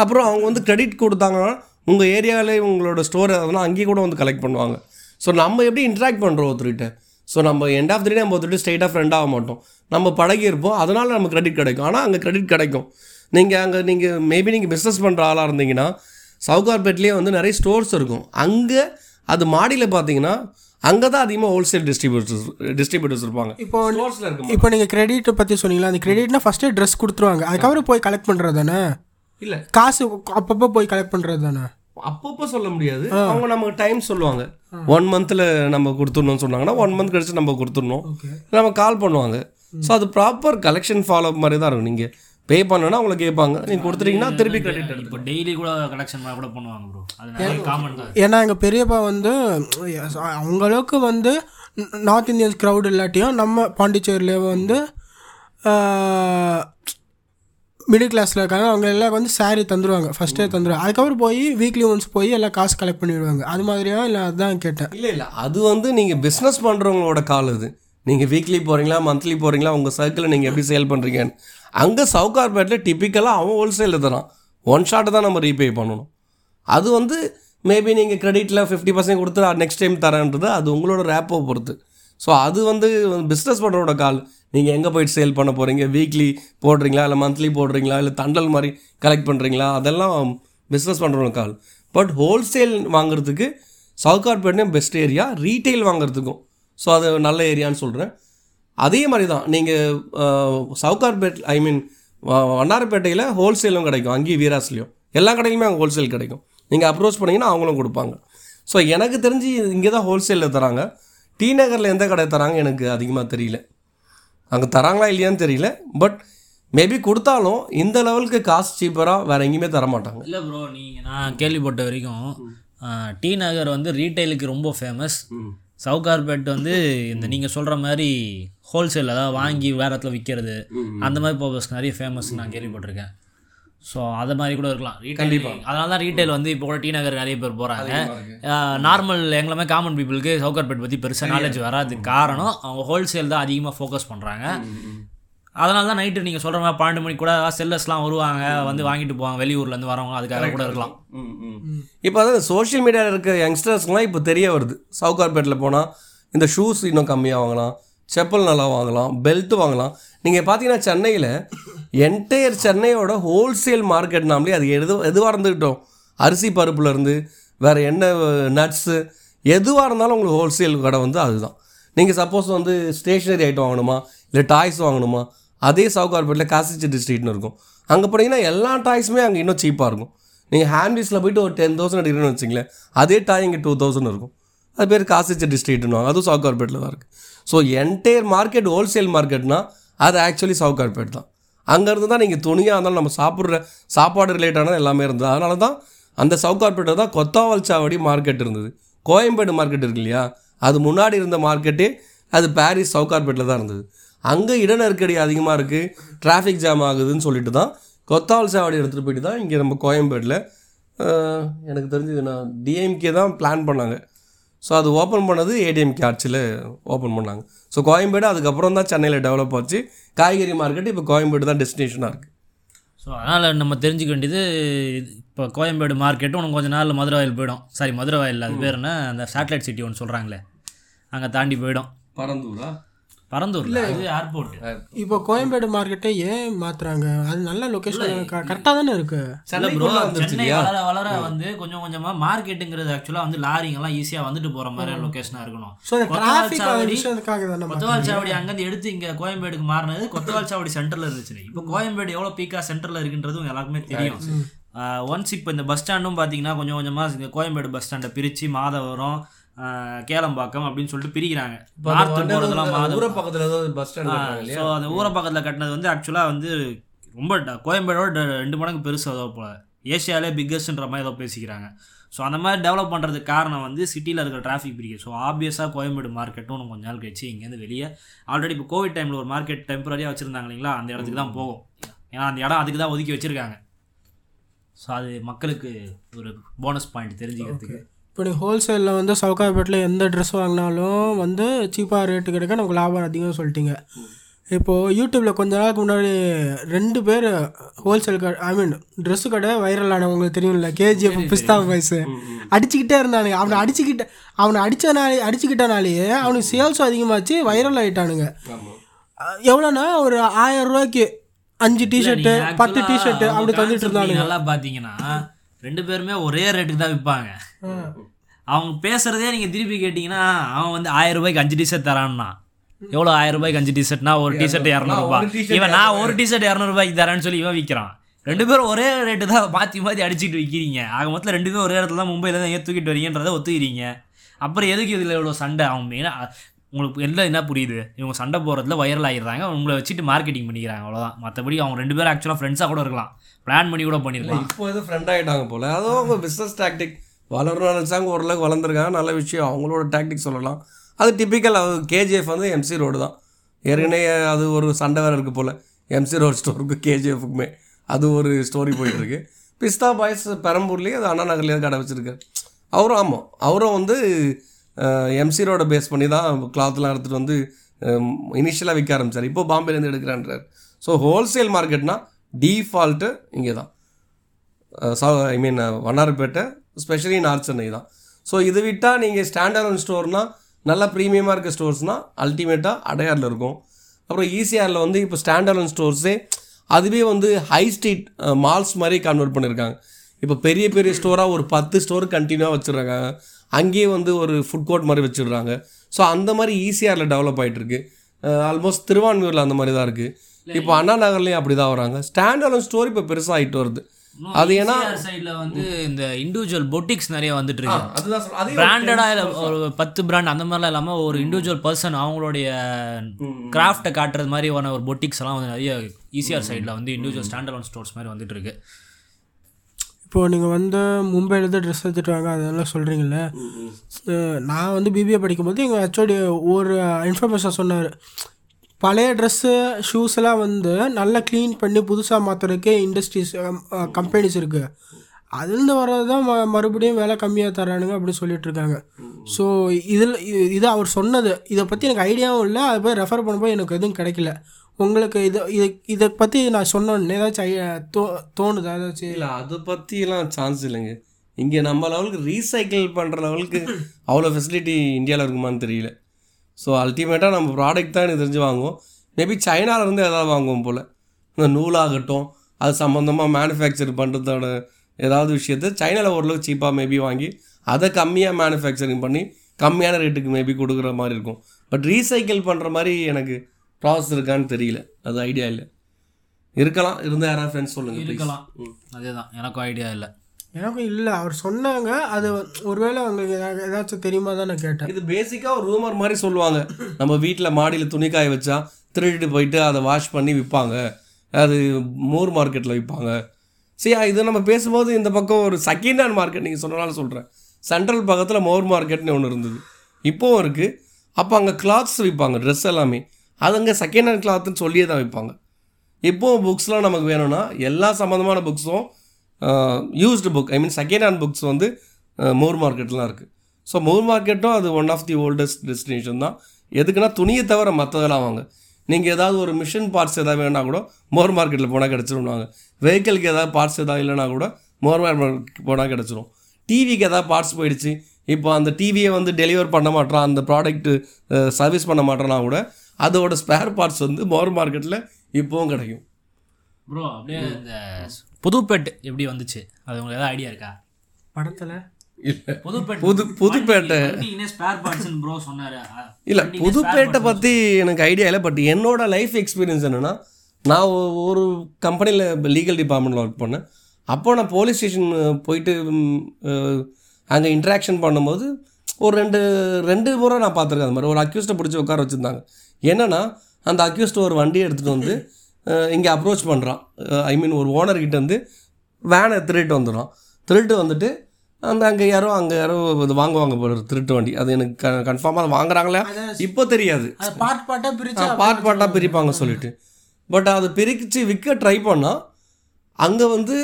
அப்புறம் அவங்க வந்து கிரெடிட் கொடுத்தாங்கன்னா உங்கள் ஏரியாவிலே உங்களோட ஸ்டோர் அதெல்லாம் அங்கேயே கூட வந்து கலெக்ட் பண்ணுவாங்க. ஸோ நம்ம எப்படி இன்ட்ராக்ட் பண்ணுறோம் ஒருத்தர்கிட்ட? ஸோ நம்ம எண்ட் ஆஃப் த டே நம்ம ஒருத்தர் ஸ்ட்ரைட்டாக ஃப்ரெண்ட் ஆக மாட்டோம். நம்ம பழகி இருப்போம் அதனால் நமக்கு கிரெடிட் கிடைக்கும். ஆனால் அங்கே கிரெடிட் கிடைக்கும். நீங்கள் அங்கே நீங்கள் மேபி நீங்கள் பிஸ்னஸ் பண்ணுற ஆளாக இருந்தீங்கன்னா சவுகார்பேட்லேயே வந்து நிறைய ஸ்டோர்ஸ் இருக்கும். அங்கே அது மாடியில் பார்த்தீங்கன்னா அங்கே தான் அதிகமாக ஹோல்சேல் டிஸ்ட்ரிபியூட்டர்ஸ் டிஸ்ட்ரிபியூட்டர்ஸ் இருப்பாங்க. இப்போ ஸ்டோர்ஸில் இருக்கும் இப்போ நீங்கள் கிரெடிட்டை பற்றி சொன்னீங்களா? அந்த கிரெடிட்னா ஃபஸ்ட்டே ட்ரெஸ் கொடுத்துருவாங்க. அதுக்கப்புறம் போய் கலெக்ட் பண்ணுறது தானே இல்லை. காசு அப்பப்போ போய் கலெக்ட் பண்ணுறது தானே அப்பப்போ சொல்ல முடியாது. அவங்க நமக்கு டைம் சொல்லுவாங்க. ஒன் மந்தில் நம்ம கொடுத்துடணும்னு சொன்னாங்கன்னா ஒன் மந்த் கழிச்சு நம்ம கொடுத்துடணும். நம்ம கால் பண்ணுவாங்க. ஸோ அது ப்ராப்பர் கலெக்ஷன் ஃபாலோ மாதிரி தான் இருக்கும். நீங்கள் பே பண்ணனா அவங்களை கேட்பாங்க. நீங்கள் கொடுத்துட்டீங்கன்னா திருப்பி கிரெடிட் இப்போ டெய்லி கூட கலெக்ஷன் கூட பண்ணுவாங்க ப்ரோ அது நிறைய காமன் தான். ஏன்னா எங்கள் பெரியப்பா வந்து அவங்க அளவுக்கு வந்து நார்த் இந்தியன்ஸ் க்ரௌட் இல்லாட்டியும் நம்ம பாண்டிச்சேரியில வந்து மிடில் கிளாஸில் இருக்காங்க. அவங்க எல்லாம் வந்து சாரீ தந்துடுவாங்க ஃபஸ்ட்டே தந்துடுவாங்க அதுக்கப்புறம் போய் வீக்லி ஒன்ஸ் போய் எல்லாம் காசு கலெக்ட் பண்ணிடுவாங்க. அது மாதிரியா இல்லை அதுதான் கேட்டேன். இல்லை இல்லை. அது வந்து நீங்கள் பிஸ்னஸ் பண்ணுறவங்களோட கால் இது நீங்கள் வீக்லி போகிறீங்களா மந்த்லி போகிறீங்களா உங்கள் சர்க்கிளில் நீங்கள் எப்படி சேல் பண்ணுறீங்கன்னு அங்கே சவுகார்பேட்டில் டிப்பிக்கலாக அவன் ஹோல்சேலில் தரான். ஒன் ஷாட்டை தான் நம்ம ரீபே பண்ணணும். அது வந்து மேபி நீங்கள் கிரெடிட்டில் ஃபிஃப்டி பர்சன்ட் கொடுத்து நெக்ஸ்ட் டைம் தரேன்றது அது உங்களோட ரேப்போ பொறுத்து. ஸோ அது வந்து பிஸ்னஸ் பண்ணுறோட கால். நீங்கள் எங்கே போயிட்டு சேல் பண்ண போகிறீங்க வீக்லி போடுறீங்களா? இல்லை மந்த்லி போடுறீங்களா? இல்லை தண்டல் மாதிரி கலெக்ட் பண்ணுறீங்களா அதெல்லாம் பிஸ்னஸ் பண்ணுறவங்க கால் பட் ஹோல்சேல் வாங்குறதுக்கு சவுகார்பேட்னே பெஸ்ட் ஏரியா ரீட்டைல் வாங்குறதுக்கும். ஸோ அது நல்ல ஏரியான்னு சொல்கிறேன் அதே மாதிரி தான் நீங்கள் சவுகார்பேட் ஐ மீன் வண்ணாரப்பேட்டையில் ஹோல்சேலும் கிடைக்கும் அங்கேயும் வீராஸ்லேயும் எல்லா கடையிலுமே அங்கே ஹோல்சேல் கிடைக்கும். நீங்கள் அப்ரோச் பண்ணிங்கன்னா அவங்களும் கொடுப்பாங்க. ஸோ எனக்கு தெரிஞ்சு இங்கே தான் ஹோல்சேலில் தராங்க. டி நகரில் எந்த கடை தராங்க எனக்கு அதிகமாக தெரியல. அங்கே தராங்களா இல்லையான்னு தெரியல. பட் மேபி கொடுத்தாலும் இந்த லெவலுக்கு காசு சீப்பராக வேறு எங்கேயுமே தர மாட்டாங்க. இல்லை ப்ரோ நீங்கள் நான் கேள்விப்பட்ட வரைக்கும் டி நகர் வந்து ரீட்டைலுக்கு ரொம்ப ஃபேமஸ் சவுகார்பேட் வந்து இந்த நீங்கள் சொல்கிற மாதிரி ஹோல்சேல் அதாவது வாங்கி வேற இடத்துல விற்கிறது அந்த மாதிரி பர்பஸ்க்கு நிறைய ஃபேமஸ் நான் கேள்விப்பட்டிருக்கேன். ஸோ அது மாதிரி கூட இருக்கலாம். ரீட்டைல் அதனால தான் ரீட்டைல் வந்து இப்போ கூட டி நகர் நிறைய பேர் போகிறாங்க நார்மல் எங்களை மாதிரி காமன் பீப்புளுக்கு சவுகார்பேட் பற்றி பெருசாக நாலேஜ் வராதுக்கு காரணம் அவங்க ஹோல்சேல் தான் அதிகமாக ஃபோக்கஸ் பண்ணுறாங்க அதனால தான் நைட்டு நீங்கள் சொல்கிற மாதிரி பன்னெண்டு மணிக்கு கூட செல்லர்ஸ்லாம் வருவாங்க வந்து வாங்கிட்டு போவாங்க வெளியூர்லேருந்து வரவங்க அதுக்காக கூட இருக்கலாம். இப்போ அதாவது சோஷியல் மீடியாவில் இருக்க யங்ஸ்டர்ஸ்க்குலாம் இப்போ தெரிய வருது. சவுகார்பேட்டில் போனால் இந்த ஷூஸ் இன்னும் கம்மியாக வாங்கலாம் செப்பல் நல்லா வாங்கலாம் பெல்ட் வாங்கலாம். நீங்கள் பார்த்தீங்கன்னா சென்னையில் என்டையர் சென்னையோட ஹோல்சேல் மார்க்கெட் நாமளே அது எது எதுவாக இருந்துக்கிட்டோம் அரிசி பருப்புலேருந்து வேறு என்ன நட்ஸு எதுவாக இருந்தாலும் உங்களுக்கு ஹோல்சேல் கடை வந்து அதுதான். நீங்கள் சப்போஸ் வந்து ஸ்டேஷ்னரி ஐட்டம் வாங்கணுமா? இல்லை டாய்ஸ் வாங்கணுமா? அதே சவுகார்பேட்டில் காசிச்செட்டி ஸ்ட்ரீட்னு இருக்கும். அங்கே போனீங்கன்னா எல்லா டாய்ஸுமே அங்கே இன்னும் சீப்பாக இருக்கும். நீங்கள் ஹேண்ட்பீஸில் போயிட்டு ஒரு டென் தௌசண்ட் எடுக்கிறேன்னு வச்சிங்களேன் அதே டாய் இங்கே டூ தௌசண்ட் இருக்கும். அது பேர் காசிச்செட்டி ஸ்ட்ரீட்னு அதுவும் சவுகார்பேட்டில் தான் இருக்குது ஸோ என்டையர் மார்க்கெட் ஹோல்சேல் மார்க்கெட்னா அது ஆக்சுவலி சவுகார்பேட் தான். அங்கேருந்து தான் நீங்கள் துணியாக இருந்தாலும் நம்ம சாப்பிட்ற சாப்பாடு ரிலேட்டானது எல்லாமே இருந்தது. அதனால தான் அந்த சவுகார்பேட்டில் தான் கொத்தாவல் சாவடி மார்க்கெட் இருந்தது. கோயம்பேடு மார்க்கெட் இருக்கு இல்லையா? அது முன்னாடி இருந்த மார்க்கெட்டே அது பாரிஸ் சவுகார்பேட்டில் தான் இருந்தது. அங்கே இட நெருக்கடி அதிகமாக இருக்குது டிராஃபிக் ஜாம் ஆகுதுன்னு சொல்லிட்டு தான் கொத்தாவல் சாவடி எடுத்துகிட்டு போயிட்டு தான் இங்கே நம்ம கோயம்பேட்டில் எனக்கு தெரிஞ்சது நான் டிஎம்கே தான் பிளான் பண்ணாங்க. ஸோ அது ஓப்பன் பண்ணது ஏடிஎம்கே ஆட்சியில் ஓப்பன் பண்ணாங்க. ஸோ கோயம்பேடு அதுக்கப்புறம் தான் சென்னையில் டெவலப் ஆச்சு. காய்கறி மார்க்கெட் இப்போ கோயம்பேடு தான் டெஸ்டினேஷனாக இருக்குது ஸோ அதனால் நம்ம தெரிஞ்சுக்க வேண்டியது இப்போ கோயம்பேடு மார்க்கெட்டும் உனக்கு கொஞ்சம் நாளில் மதுரை வாயில் போயிடும். சாரி மதுரை வாயில் அது பேர் என்ன? அந்த சேட்டலைட் சிட்டி ஒன்று சொல்கிறாங்களே அங்கே தாண்டி போயிடும். பரந்தூரா? பரந்தூரில். அது ஏர்போர்ட் இப்போ கோயம்பேடு மார்க்கெட்டை ஏன் மாத்துறாங்க? அது நல்ல லொக்கேஷன் கரெக்டாக தானே இருக்கு? இல்லை ப்ரோ சென்னை வளர வளர வந்து கொஞ்சம் கொஞ்சமாக மார்க்கெட்டுங்கிறது ஆக்சுவலாக வந்து லாரிங்கெல்லாம் ஈஸியாக வந்துட்டு போகிற மாதிரி லொக்கேஷனாக இருக்கணும். கொத்தவால் டிராஃபிக் விஷயத்துக்காக தானே கொத்தவால் சாவடி அங்கேருந்து எடுத்து இங்கே கோயம்பேடுக்கு மாறினது கொத்தவால் சாவடி சென்டரில் இருந்துச்சு. இப்போ கோயம்பேடு எவ்வளோ பீக்கா சென்டரில் இருக்குன்றது எல்லாருக்குமே தெரியும். ஒன்ஸ் இப்போ இந்த பஸ் ஸ்டாண்டும் பார்த்தீங்கன்னா கொஞ்சம் கொஞ்சமாக கோயம்பேடு பஸ் ஸ்டாண்டை பிரித்து மாதவரம் கேளம்பாக்கம் அப்படின்னு சொல்லிட்டு பிரிக்கிறாங்க. நார்த்து போகிறதெல்லாம் மாதவரம் ஊர பக்கத்தில் ஏதோ பஸ் ஸ்டாண்ட் ஸோ அந்த ஊரை பக்கத்தில் கட்டினது வந்து ஆக்சுவலாக வந்து ரொம்ப கோயம்பேடோட ரெண்டு மடங்கு பெருசு அதோ போல. ஏஷியாலே பிக்கஸ்ட்ன்ற மாதிரி ஏதோ பேசிக்கிறாங்க. ஸோ அந்த மாதிரி டெவலப் பண்ணுறதுக்கு காரணம் வந்து சிட்டியில் இருக்கிற டிராஃபிக் பிரிக்க ஸோ ஆப்வியஸாக கோயம்பேடு மார்க்கெட்டும் இன்னும் கொஞ்ச நாள் கழிச்சு இங்கேருந்து வெளியே ஆல்ரெடி இப்போ கோவிட் டைமில் ஒரு மார்க்கெட் டெம்பரரியாக வச்சுருந்தாங்க இல்லைங்களா? அந்த இடத்துக்கு தான் போகும். ஏன்னா அந்த இடம் அதுக்கு தான் ஒதுக்கி வச்சுருக்காங்க. ஸோ அது மக்களுக்கு ஒரு போனஸ் பாயிண்ட் தெரிஞ்சுக்கிறதுக்கு. இப்போ நீங்கள் ஹோல்சேலில் வந்து சவுகார்பேட்டில் எந்த ட்ரெஸ் வாங்கினாலும் வந்து சீப்பாக ரேட்டு கிடைக்க நமக்கு லாபம் அதிகம் சொல்லிட்டீங்க. இப்போது யூடியூப்பில் கொஞ்ச நாளுக்கு முன்னாடி ரெண்டு பேர் ஹோல்சேல் கடை ஐ மீன் ட்ரெஸ்ஸு கடை வைரல் ஆன உங்களுக்கு தெரியும்ல கேஜிஎஃப் பிஸ்தா வயசு அடிச்சுக்கிட்டே இருந்தானுங்க. அவனை அடிச்சுக்கிட்ட அவனை அடித்தனாலே அடிச்சுக்கிட்டனாலேயே அவனுக்கு சேல்ஸும் அதிகமாச்சு வைரல் ஆகிட்டானுங்க எவ்வளோன்னா ஒரு ஆயிரம் ரூபாய்க்கு அஞ்சு டிஷர்ட்டு பத்து டிஷர்ட்டு அப்படி தந்துட்டு இருந்தானுங்க. நல்லா பார்த்தீங்கன்னா ரெண்டு பேருமே ஒரே ரேட்டுக்கு தான் விற்பாங்க அவங்க பேசுறதே நீங்க திருப்பி கேட்டிங்கன்னா அவன் வந்து ஆயிரம் ரூபாய்க்கு அஞ்சு டிஷர்ட் தரான்னா எவ்வளோ ஆயிரம் ரூபாய்க்கு அஞ்சு டிஷர்ட்னா ஒரு டிஷர்ட் இரநூறுபா இவன் நான் ஒரு டிஷர்ட் இரநூறுபாய்க்கு தரேன்னு சொல்லி இவன் விற்கிறான் ரெண்டு பேரும் ஒரே ரேட்டு தான் மாற்றி மாற்றி அடிச்சுட்டு விற்கிறீங்க ஆக மொத்தம் ரெண்டு பேரும் ஒரே இடத்துல தான் மும்பையில் தான் ஏன் தூக்கிட்டு வரீங்கன்றதை ஒத்துக்கிறீங்க. அப்புறம் எதுக்கு இதில் இவ்வளோ சண்டை? அவன் மெயினாக உங்களுக்கு எல்லாம் என்ன புரியுது? இவங்க சண்டை போகிறதுல வைரல் ஆகிடுறாங்க உங்களை வச்சுட்டு மார்க்கெட்டிங் பண்ணிக்கிறாங்க அவ்வளோதான் மற்றபடி அவங்க ரெண்டு பேரும் ஆக்சுவலாக ஃப்ரெண்ட்ஸாக கூட இருக்கலாம். பிளான் பண்ணி கூட பண்ணிடலாம் இப்போ எதுவும் ஃப்ரெண்ட் ஆகிட்டாங்க போல். அதுவும் அவங்க பிஸ்னஸ் டாக்டிக் வளரணும்னு நினச்சாங்க ஓரளவுக்கு வளர்ந்துருக்காங்க. நல்ல விஷயம். அவங்களோட டாக்டிக் சொல்லலாம். அது டிப்பிக்கல் அது கேஜிஎஃப் வந்து எம்சி ரோடு தான். ஏற்கனவே அது ஒரு சண்டை வேறு இருக்குது போல். எம்சி ரோடு ஸ்டோருக்கு கேஜிஎஃப்க்குமே அது ஒரு ஸ்டோரி போயிட்டுருக்கு பிஸ்தா பாய்ஸ் பெரம்பூர்லேயே அது அண்ணா நகர்லேயே கடை வச்சுருக்காரு. அவரும் ஆமாம் அவரும் வந்து எம்சி ரோட பேஸ் பண்ணி தான் கிளாத்லாம் எடுத்துகிட்டு வந்து இனிஷியலாக விற்க ஆரம்பிச்சார். இப்போ பாம்பேலேருந்து எடுக்கிறான்றார். ஸோ ஹோல்சேல் மார்க்கெட்னா டீஃபால்ட்டு இங்கே தான். I mean Vannarapettai specially north Chennai தான். ஸோ இது விட்டால் நீங்கள் ஸ்டாண்டர்ட் ஸ்டோர்னால் நல்லா ப்ரீமியமாக இருக்க ஸ்டோர்ஸ்னால் அல்டிமேட்டாக அடையாரில் இருக்கும். அப்புறம் ஈசிஆரில் வந்து இப்போ ஸ்டாண்டர்ட் ஸ்டோர்ஸே அதுவே வந்து ஹை ஸ்ட்ரீட் மால்ஸ் மாதிரி கன்வெர்ட் பண்ணியிருக்காங்க இப்போ பெரிய பெரிய ஸ்டோராக ஒரு பத்து ஸ்டோர் கண்டினியூவாக வச்சுருக்காங்க அங்கேயே வந்து ஒரு ஃபுட் கோர்ட் மாதிரி வச்சுடுறாங்க. ஸோ அந்த மாதிரி ஈசிஆரில் டெவலப் ஆகிட்டு இருக்கு ஆல்மோஸ்ட் திருவான்மியூரில் அந்த மாதிரி தான் இருக்குது இப்போ அண்ணா நகர்லேயும் அப்படி தான் வராங்க. ஸ்டாண்டர்ட் ஸ்டோர் இப்போ பெருசாக ஆகிட்டு வருது. அது ஏன்னா சைடில் வந்து இந்த இண்டிவிஜுவல் பொட்டிக்ஸ் நிறைய வந்துட்டு இருக்கு. அதுதான் பிராண்டடாக ஒரு பத்து பிராண்ட் அந்த மாதிரிலாம் இல்லாமல் ஒரு இண்டிவிஜுவல் பர்சன் அவங்களுடைய கிராஃப்டை காட்டுறது மாதிரி ஒரு பொட்டிக்ஸ் எல்லாம் வந்து நிறைய ஈசிஆர் சைடில் வந்து இண்டிவிஜுவல் ஸ்டாண்டர்ட் ஸ்டோர்ஸ் மாதிரி வந்துட்டு இருக்கு. இப்போது நீங்கள் வந்து மும்பையில் தான் ட்ரெஸ் எடுத்துட்டு வாங்க அதெல்லாம் சொல்கிறீங்களே நான் வந்து பிபிஏ படிக்கும்போது எங்கள் ஹெச்ஓடி ஒரு இன்ஃபர்மேஷன் சொன்னார். பழைய ட்ரெஸ்ஸு ஷூஸ் எல்லாம் வந்து நல்லா க்ளீன் பண்ணி புதுசாக மாற்றுறதுக்கே இண்டஸ்ட்ரீஸ் கம்பெனிஸ் இருக்குது அதுலேருந்து வர்றது தான் ம மறுபடியும் விலை கம்மியாக தரானுங்க அப்படி சொல்லிட்டு இருக்காங்க. ஸோ இதில் இது- இது அவர் சொன்னது. இதை பற்றி எனக்கு ஐடியாவும் இல்லை. அதை போய் ரெஃபர் பண்ணும்போது எனக்கு எதுவும் கிடைக்கல. உங்களுக்கு இது இது இதை பற்றி நான் சொன்னோன்னே ஏதாச்சும் தோ தோணுதா ஏதாச்சும்? இல்லை அதை பற்றிலாம் சான்ஸ் இல்லைங்க. இங்கே நம்ம லெவலுக்கு ரீசைக்கிள் பண்ணுற லெவலுக்கு அவ்வளோ ஃபெசிலிட்டி இந்தியாவில் இருக்குமான்னு தெரியல. ஸோ அல்டிமேட்டாக நம்ம ப்ராடக்ட் தான் எனக்கு தெரிஞ்சு வாங்குவோம். மேபி சைனாவிலேருந்து ஏதாவது வாங்குவோம் போல். இந்த நூலாகட்டும் அது சம்மந்தமாக மேனுஃபேக்சர் பண்ணுறதோட ஏதாவது விஷயத்த சைனாவில் ஓரளவுக்கு சீப்பாக மேபி வாங்கி அதை கம்மியாக மேனுஃபேக்சரிங் பண்ணி கம்மியான ரேட்டுக்கு மேபி கொடுக்குற மாதிரி இருக்கும். பட் ரீசைக்கிள் பண்ணுற மாதிரி எனக்கு ப்ராசஸ் இருக்கான்னு தெரியல. அது ஐடியா இல்லை. இருக்கலாம். இருந்தால் யாராவது ஃப்ரெண்ட்ஸ் சொல்லுங்கள் இருக்கலாம். அதேதான். எனக்கும் ஐடியா இல்லை. எனக்கும் இல்லை. அவர் சொன்னாங்க. அது ஒருவேளை உங்களுக்கு ஏதா- ஏதாச்சும் தெரியுமா தான் நான் கேட்டேன். இது பேசிக்காக ஒரு ரூமர் மாதிரி சொல்லுவாங்க. நம்ம வீட்டில் மாடியில் துணி காய வச்சா திருடிட்டு போயிட்டு அதை வாஷ் பண்ணி விற்பாங்க அது மூர் மார்க்கெட்டில் விற்பாங்க சரி இது நம்ம பேசும்போது இந்த பக்கம் ஒரு செகண்ட் ஹேண்ட் மார்க்கெட் நீங்கள் சொன்னனால சொல்கிறேன் சென்ட்ரல் பக்கத்தில் மோர் மார்க்கெட்னு ஒன்று இருந்தது. இப்போவும் இருக்குது அப்போ அங்கே கிளாத்ஸ் விற்பாங்க ட்ரெஸ் எல்லாமே. அது அங்கே செகண்ட் ஹேண்ட் கிளாத்துன்னு சொல்லியே தான் வைப்பாங்க இப்போது புக்ஸ்லாம் நமக்கு வேணும்னா எல்லா சம்மந்தமான புக்ஸும் used book I mean second hand books வந்து மோர் மார்க்கெட்லாம் இருக்குது ஸோ மோர் மார்க்கெட்டும் அது one of the oldest destination தான். எதுக்குன்னா துணியை தவிர மற்றதெல்லாம் வாங்க. நீங்கள் ஏதாவது ஒரு மிஷின் பார்ட்ஸ் ஏதாவது வேணா கூட மோர் மார்க்கெட்டில் போனால் கிடச்சிருவாங்க வெஹிக்கிளுக்கு ஏதாவது பார்ட்ஸ் ஏதாவது இல்லைனா கூட மோர் மார்க்கெட் போனால் கிடச்சிரும். டிவிக்கு ஏதாவது பார்ட்ஸ் போயிடுச்சு. இப்போ அந்த டிவியை வந்து டெலிவர் பண்ண மாட்டான் அந்த ப்ராடக்ட்டு சர்வீஸ் பண்ண மாட்டேன்னா கூட அதோட ஸ்பேர் பார்ட்ஸ் வந்து மோர் மார்க்கெட்டில் இப்போவும் கிடைக்கும். ப்ரோ அப்படியே இந்த புதுப்பேட் எப்படி வந்துச்சு? அது உங்களுக்கு ஏதாவது ஐடியா இருக்கா? படத்தில்? இல்லை. புதுப்பேட் புது புதுப்பேட்டை. ஸ்பேர் பார்ட்ஸ் ப்ரோ சொன்னாரு. இல்லை புதுப்பேட்டை பற்றி எனக்கு ஐடியா இல்லை பட் என்னோட லைஃப் எக்ஸ்பீரியன்ஸ் என்னென்னா நான் ஒரு கம்பெனியில் லீகல் டிபார்ட்மெண்ட்டில் ஒர்க் பண்ணேன். அப்போ நான் போலீஸ் ஸ்டேஷன் போயிட்டு அங்கே இன்ட்ராக்ஷன் பண்ணும்போது ஒரு ரெண்டு ரெண்டு முறை நான் பார்த்துருக்கேன். அந்த மாதிரி ஒரு அக்யூஸ்ட்டை பிடிச்சி உட்கார வச்சுருந்தாங்க. என்னென்னா அந்த அக்யூஸ்ட் ஒரு வண்டியை எடுத்துகிட்டு வந்து இங்கே அப்ரோச் பண்ணுறான் ஐ மீன் ஒரு ஓனர்கிட்ட வந்து வேனை திருட்டு வந்துடுறான். திருட்டு வந்துட்டு அந்த அங்கே யாரோ அங்கே யாரோ இது வாங்குவாங்க போல திருட்டு வண்டி. அது எனக்கு க கன்ஃபார்மாக வாங்குறாங்களா? இப்போ தெரியாது. பார்ட் பார்ட்டாக பிரித்து பார்ட் பார்ட்டாக பிரிப்பாங்க சொல்லிட்டு. பட் அது பிரித்து விற்க ட்ரை பண்ணால் அங்கே வந்து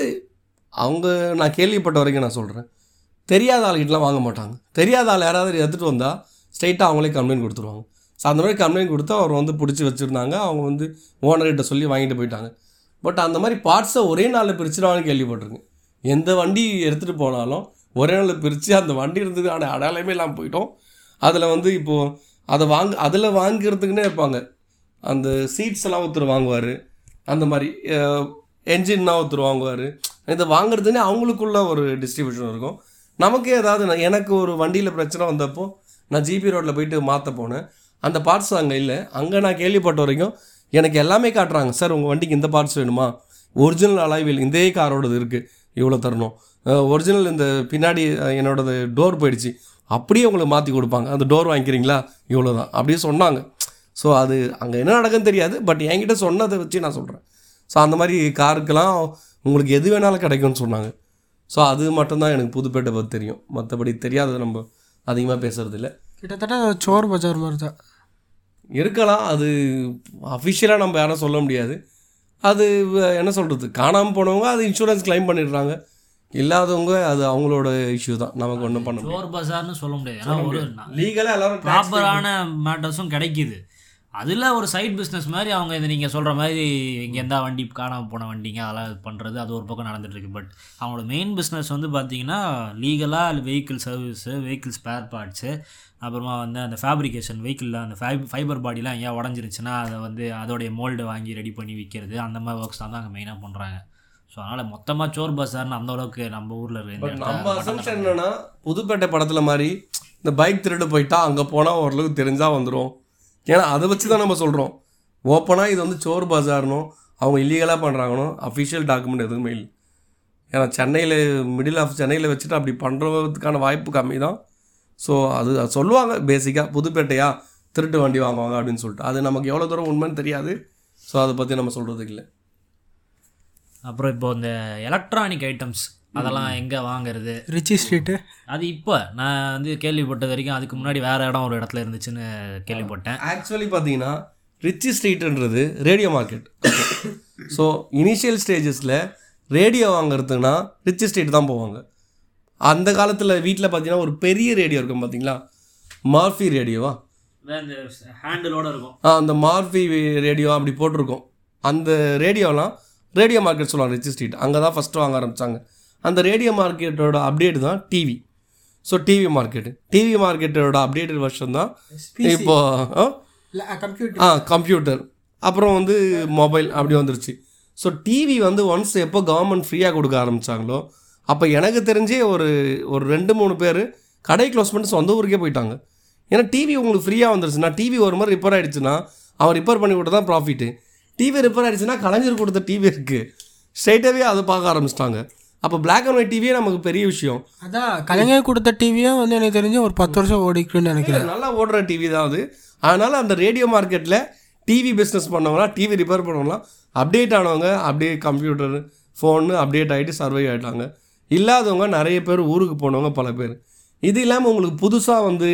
அவங்க நான் கேள்விப்பட்ட வரைக்கும் நான் சொல்கிறேன் தெரியாத ஆள்கிட்டலாம் வாங்க மாட்டாங்க. தெரியாத ஆள் யாராவது எடுத்துகிட்டு வந்தால் ஸ்ட்ரைட்டாக அவங்களே கம்ப்ளைண்ட் கொடுத்துருவாங்க. ஸோ அந்த மாதிரி கம்ப்ளைண்ட் கொடுத்து அவர் வந்து பிடிச்சி வச்சுருந்தாங்க. அவங்க வந்து ஓனர்கிட்ட சொல்லி வாங்கிட்டு போயிட்டாங்க. பட் அந்த மாதிரி பார்ட்ஸை ஒரே நாளில் பிரிச்சிருவாங்கன்னு கேள்விப்பட்டிருக்கேன். எந்த வண்டி எடுத்துகிட்டு போனாலும் ஒரே நாளில் பிரித்து அந்த வண்டி இருந்ததுக்கான அடையாளமே இல்லாமல் போயிட்டோம். அதில் வந்து இப்போது அதை வாங்க அதில் வாங்கிறதுக்குன்னே இருப்பாங்க. அந்த சீட்ஸ் எல்லாம் ஒருத்தர் வாங்குவார். அந்த மாதிரி என்ஜின்னா ஒருத்தர் வாங்குவார். இதை வாங்குறதுன்னே அவங்களுக்குள்ள ஒரு டிஸ்ட்ரிபியூஷன் இருக்கும். நமக்கே ஏதாவது எனக்கு ஒரு வண்டியில் பிரச்சனை வந்தப்போ நான் ஜிபி ரோட்டில் போயிட்டு மாற்ற போனேன். அந்த பார்ட்ஸ் அங்கே இல்லை. அங்கே நான் கேள்விப்பட்ட வரைக்கும் எனக்கு எல்லாமே காட்டுறாங்க. சார் உங்கள் வண்டிக்கு இந்த பார்ட்ஸ் வேணுமா? ஒரிஜினல் அலைவில் இதே காரோடது இருக்குது இவ்வளோ தரணும். ஒரிஜினல் இந்த பின்னாடி என்னோடது டோர் போயிடுச்சு. அப்படியே உங்களுக்கு மாற்றி கொடுப்பாங்க. அந்த டோர் வாங்கிக்கிறீங்களா? இவ்வளோ தான் அப்படியே சொன்னாங்க. ஸோ அது அங்கே என்ன நடக்குன்னு தெரியாது. பட் என்கிட்ட சொன்னதை வச்சு நான் சொல்கிறேன் ஸோ அந்த மாதிரி காருக்கெல்லாம் உங்களுக்கு எது வேணாலும் கிடைக்கும்னு சொன்னாங்க. ஸோ அது மட்டும்தான் எனக்கு புதுப்பேட்டை பற்றி தெரியும். மற்றபடி தெரியாதது நம்ம அதிகமாக பேசுகிறதில்ல கிட்டத்தட்ட சோர் பஜார் மாதிரி தான். இருக்கலாம். அது அஃபிஷியலாக நம்ம யாரும் சொல்ல முடியாது. அது என்ன சொல்கிறது காணாமல் போனவங்க அது இன்சூரன்ஸ் க்ளைம் பண்ணிடுறாங்க. இல்லாதவங்க அது அவங்களோட இஷ்யூ தான். நமக்கு ஒன்றும் பண்ண சோர் பஜார்னு சொல்ல முடியாது. ஏன்னா ஒரு லீகலாக எல்லாரும் ப்ராப்பரான மேட்டர்ஸும் கிடைக்குது. அதில் ஒரு சைட் பிஸ்னஸ் மாதிரி அவங்க இது நீங்கள் சொல்கிற மாதிரி இங்கே எந்த வண்டி காணாமல் போன வண்டிங்க அதெல்லாம் இது பண்ணுறது அது ஒரு பக்கம் நடந்துட்டுருக்கு பட் அவங்களோட மெயின் பிஸ்னஸ் வந்து பார்த்தீங்கன்னா லீகலாக vehicle service vehicle spare parts அப்புறமா வந்து அந்த ஃபேப்ரிகேஷன் வெஹிக்கிளில் அந்த ஃபை ஃபைபர் பாடிலாம் எங்கேயா உடஞ்சிருச்சுன்னா அதை வந்து அதோடைய மோல்டு வாங்கி ரெடி பண்ணி விற்கிறது அந்த மாதிரி ஒர்க்ஸ் தான் அங்கே மெயினாக பண்ணுறாங்க ஸோ அதனால் மொத்தமாக சோர் பஸார்னு அந்த அளவுக்கு நம்ம ஊரில் இருக்க நம்ம அசம்ஷன் என்னன்னா புதுப்பேட்டை படத்தில் மாதிரி இந்த பைக் திருடு போயிட்டா அங்கே போனால் ஓரளவுக்கு தெரிஞ்சால் வந்துடும் ஏன்னா அதை வச்சு தான் நம்ம சொல்கிறோம் ஓப்பனாக இது வந்து சோர் பஜார்னும் அவங்க இல்லீகலாக பண்ணுறாங்கனோ அஃபிஷியல் டாக்குமெண்ட் எதுவுமே இல்லை. ஏன்னா சென்னையில் மிடில் ஆஃப் சென்னையில் வச்சுட்டு அப்படி பண்ணுறதுக்கான வாய்ப்பு கம்மி தான் ஸோ அது அது சொல்லுவாங்க பேசிக்காக புதுப்பேட்டையா திருட்டு வண்டி வாங்குவாங்க அப்படின்னு சொல்லிட்டு. அது நமக்கு எவ்வளோ தூரம் உண்மைன்னு தெரியாது. ஸோ அதை பற்றி நம்ம சொல்கிறதுக்கு இல்லை. அப்புறம் இப்போ இந்த எலக்ட்ரானிக் ஐட்டம்ஸ் அதெல்லாம் எங்கே வாங்குறது? Ritchie street? அது இப்போ. நான் வந்து கேள்விப்பட்டது வரைக்கும் அதுக்கு முன்னாடி வேறு இடம் ஒரு இடத்துல இருந்துச்சுன்னு கேள்விப்பட்டேன். ஆக்சுவலி பார்த்தீங்கன்னா ரிச்சி ஸ்ட்ரீட்ன்றது ரேடியோ மார்க்கெட் ஸோ இனிஷியல் ஸ்டேஜஸில் ரேடியோ வாங்குறதுக்குன்னா ரிச்சி ஸ்ட்ரீட் தான் போவாங்க. அந்த காலத்தில் வீட்டில் பார்த்தீங்கன்னா ஒரு பெரிய ரேடியோ இருக்கும் பார்த்தீங்களா மார்ஃபி ரேடியோவா ஹேண்டிலோட இருக்கும். ஆ அந்த மார்ஃபி ரேடியோ அப்படி போட்டிருக்கோம். அந்த ரேடியோலாம் ரேடியோ மார்க்கெட் சொல்லுவாங்க ரிச்சி ஸ்ட்ரீட். அங்கே தான் ஃபஸ்ட்டு வாங்க ஆரம்பித்தாங்க அந்த ரேடியோ மார்க்கெட்டோட அப்டேட் தான் TV so TV market TV மார்க்கெட்டோட அப்டேட்டட் வருஷன் தான் இப்போ ஆ? கம்ப்யூட்டர் ஆ கம்ப்யூட்டர் அப்புறம் வந்து மொபைல் அப்படி வந்துருச்சு. ஸோ டிவி வந்து ஒன்ஸ் எப்போ கவர்மெண்ட் ஃப்ரீயாக கொடுக்க ஆரம்பித்தாங்களோ அப்போ எனக்கு தெரிஞ்சே ஒரு ஒரு ரெண்டு மூணு பேர் கடை க்ளோஸ் பண்ணிட்டு சொந்த ஊருக்கே போயிட்டாங்க. ஏன்னா டிவி உங்களுக்கு ஃப்ரீயாக வந்துருச்சுன்னா டிவி ஒரு மாதிரி ரிப்பேர் ஆயிடுச்சுன்னா அவன் ரிப்பேர் பண்ணி கொடுத்தா தான் ப்ராஃபிட்டு டிவி ரிப்பேர் ஆயிடுச்சுன்னா கலைஞர் கொடுத்த டிவி இருக்குது ஸ்ட்ரைட்டாகவே அதை பார்க்க ஆரம்பிச்சிட்டாங்க. அப்போ Black அண்ட் ஒயிட் டிவியே நமக்கு பெரிய விஷயம். அதான் கலைஞர் கொடுத்த டிவியும் வந்து எனக்கு தெரிஞ்சு ஒரு பத்து வருஷம் ஓடிக்குன்னு நினைக்கிறேன். நல்லா ஓடுற டிவி தான் அது. அதனால் அந்த ரேடியோ மார்க்கெட்டில் டிவி பிஸ்னஸ் பண்ணவங்களாம் டிவி ரிப்பேர் பண்ணவங்களாம் அப்டேட் ஆனவங்க அப்படியே கம்ப்யூட்டர் ஃபோனு அப்டேட் ஆகிட்டு சர்வை ஆகிட்டாங்க இல்லாதவங்க நிறைய பேர் ஊருக்கு போனவங்க பல பேர். இது இல்லாமல் உங்களுக்கு புதுசாக வந்து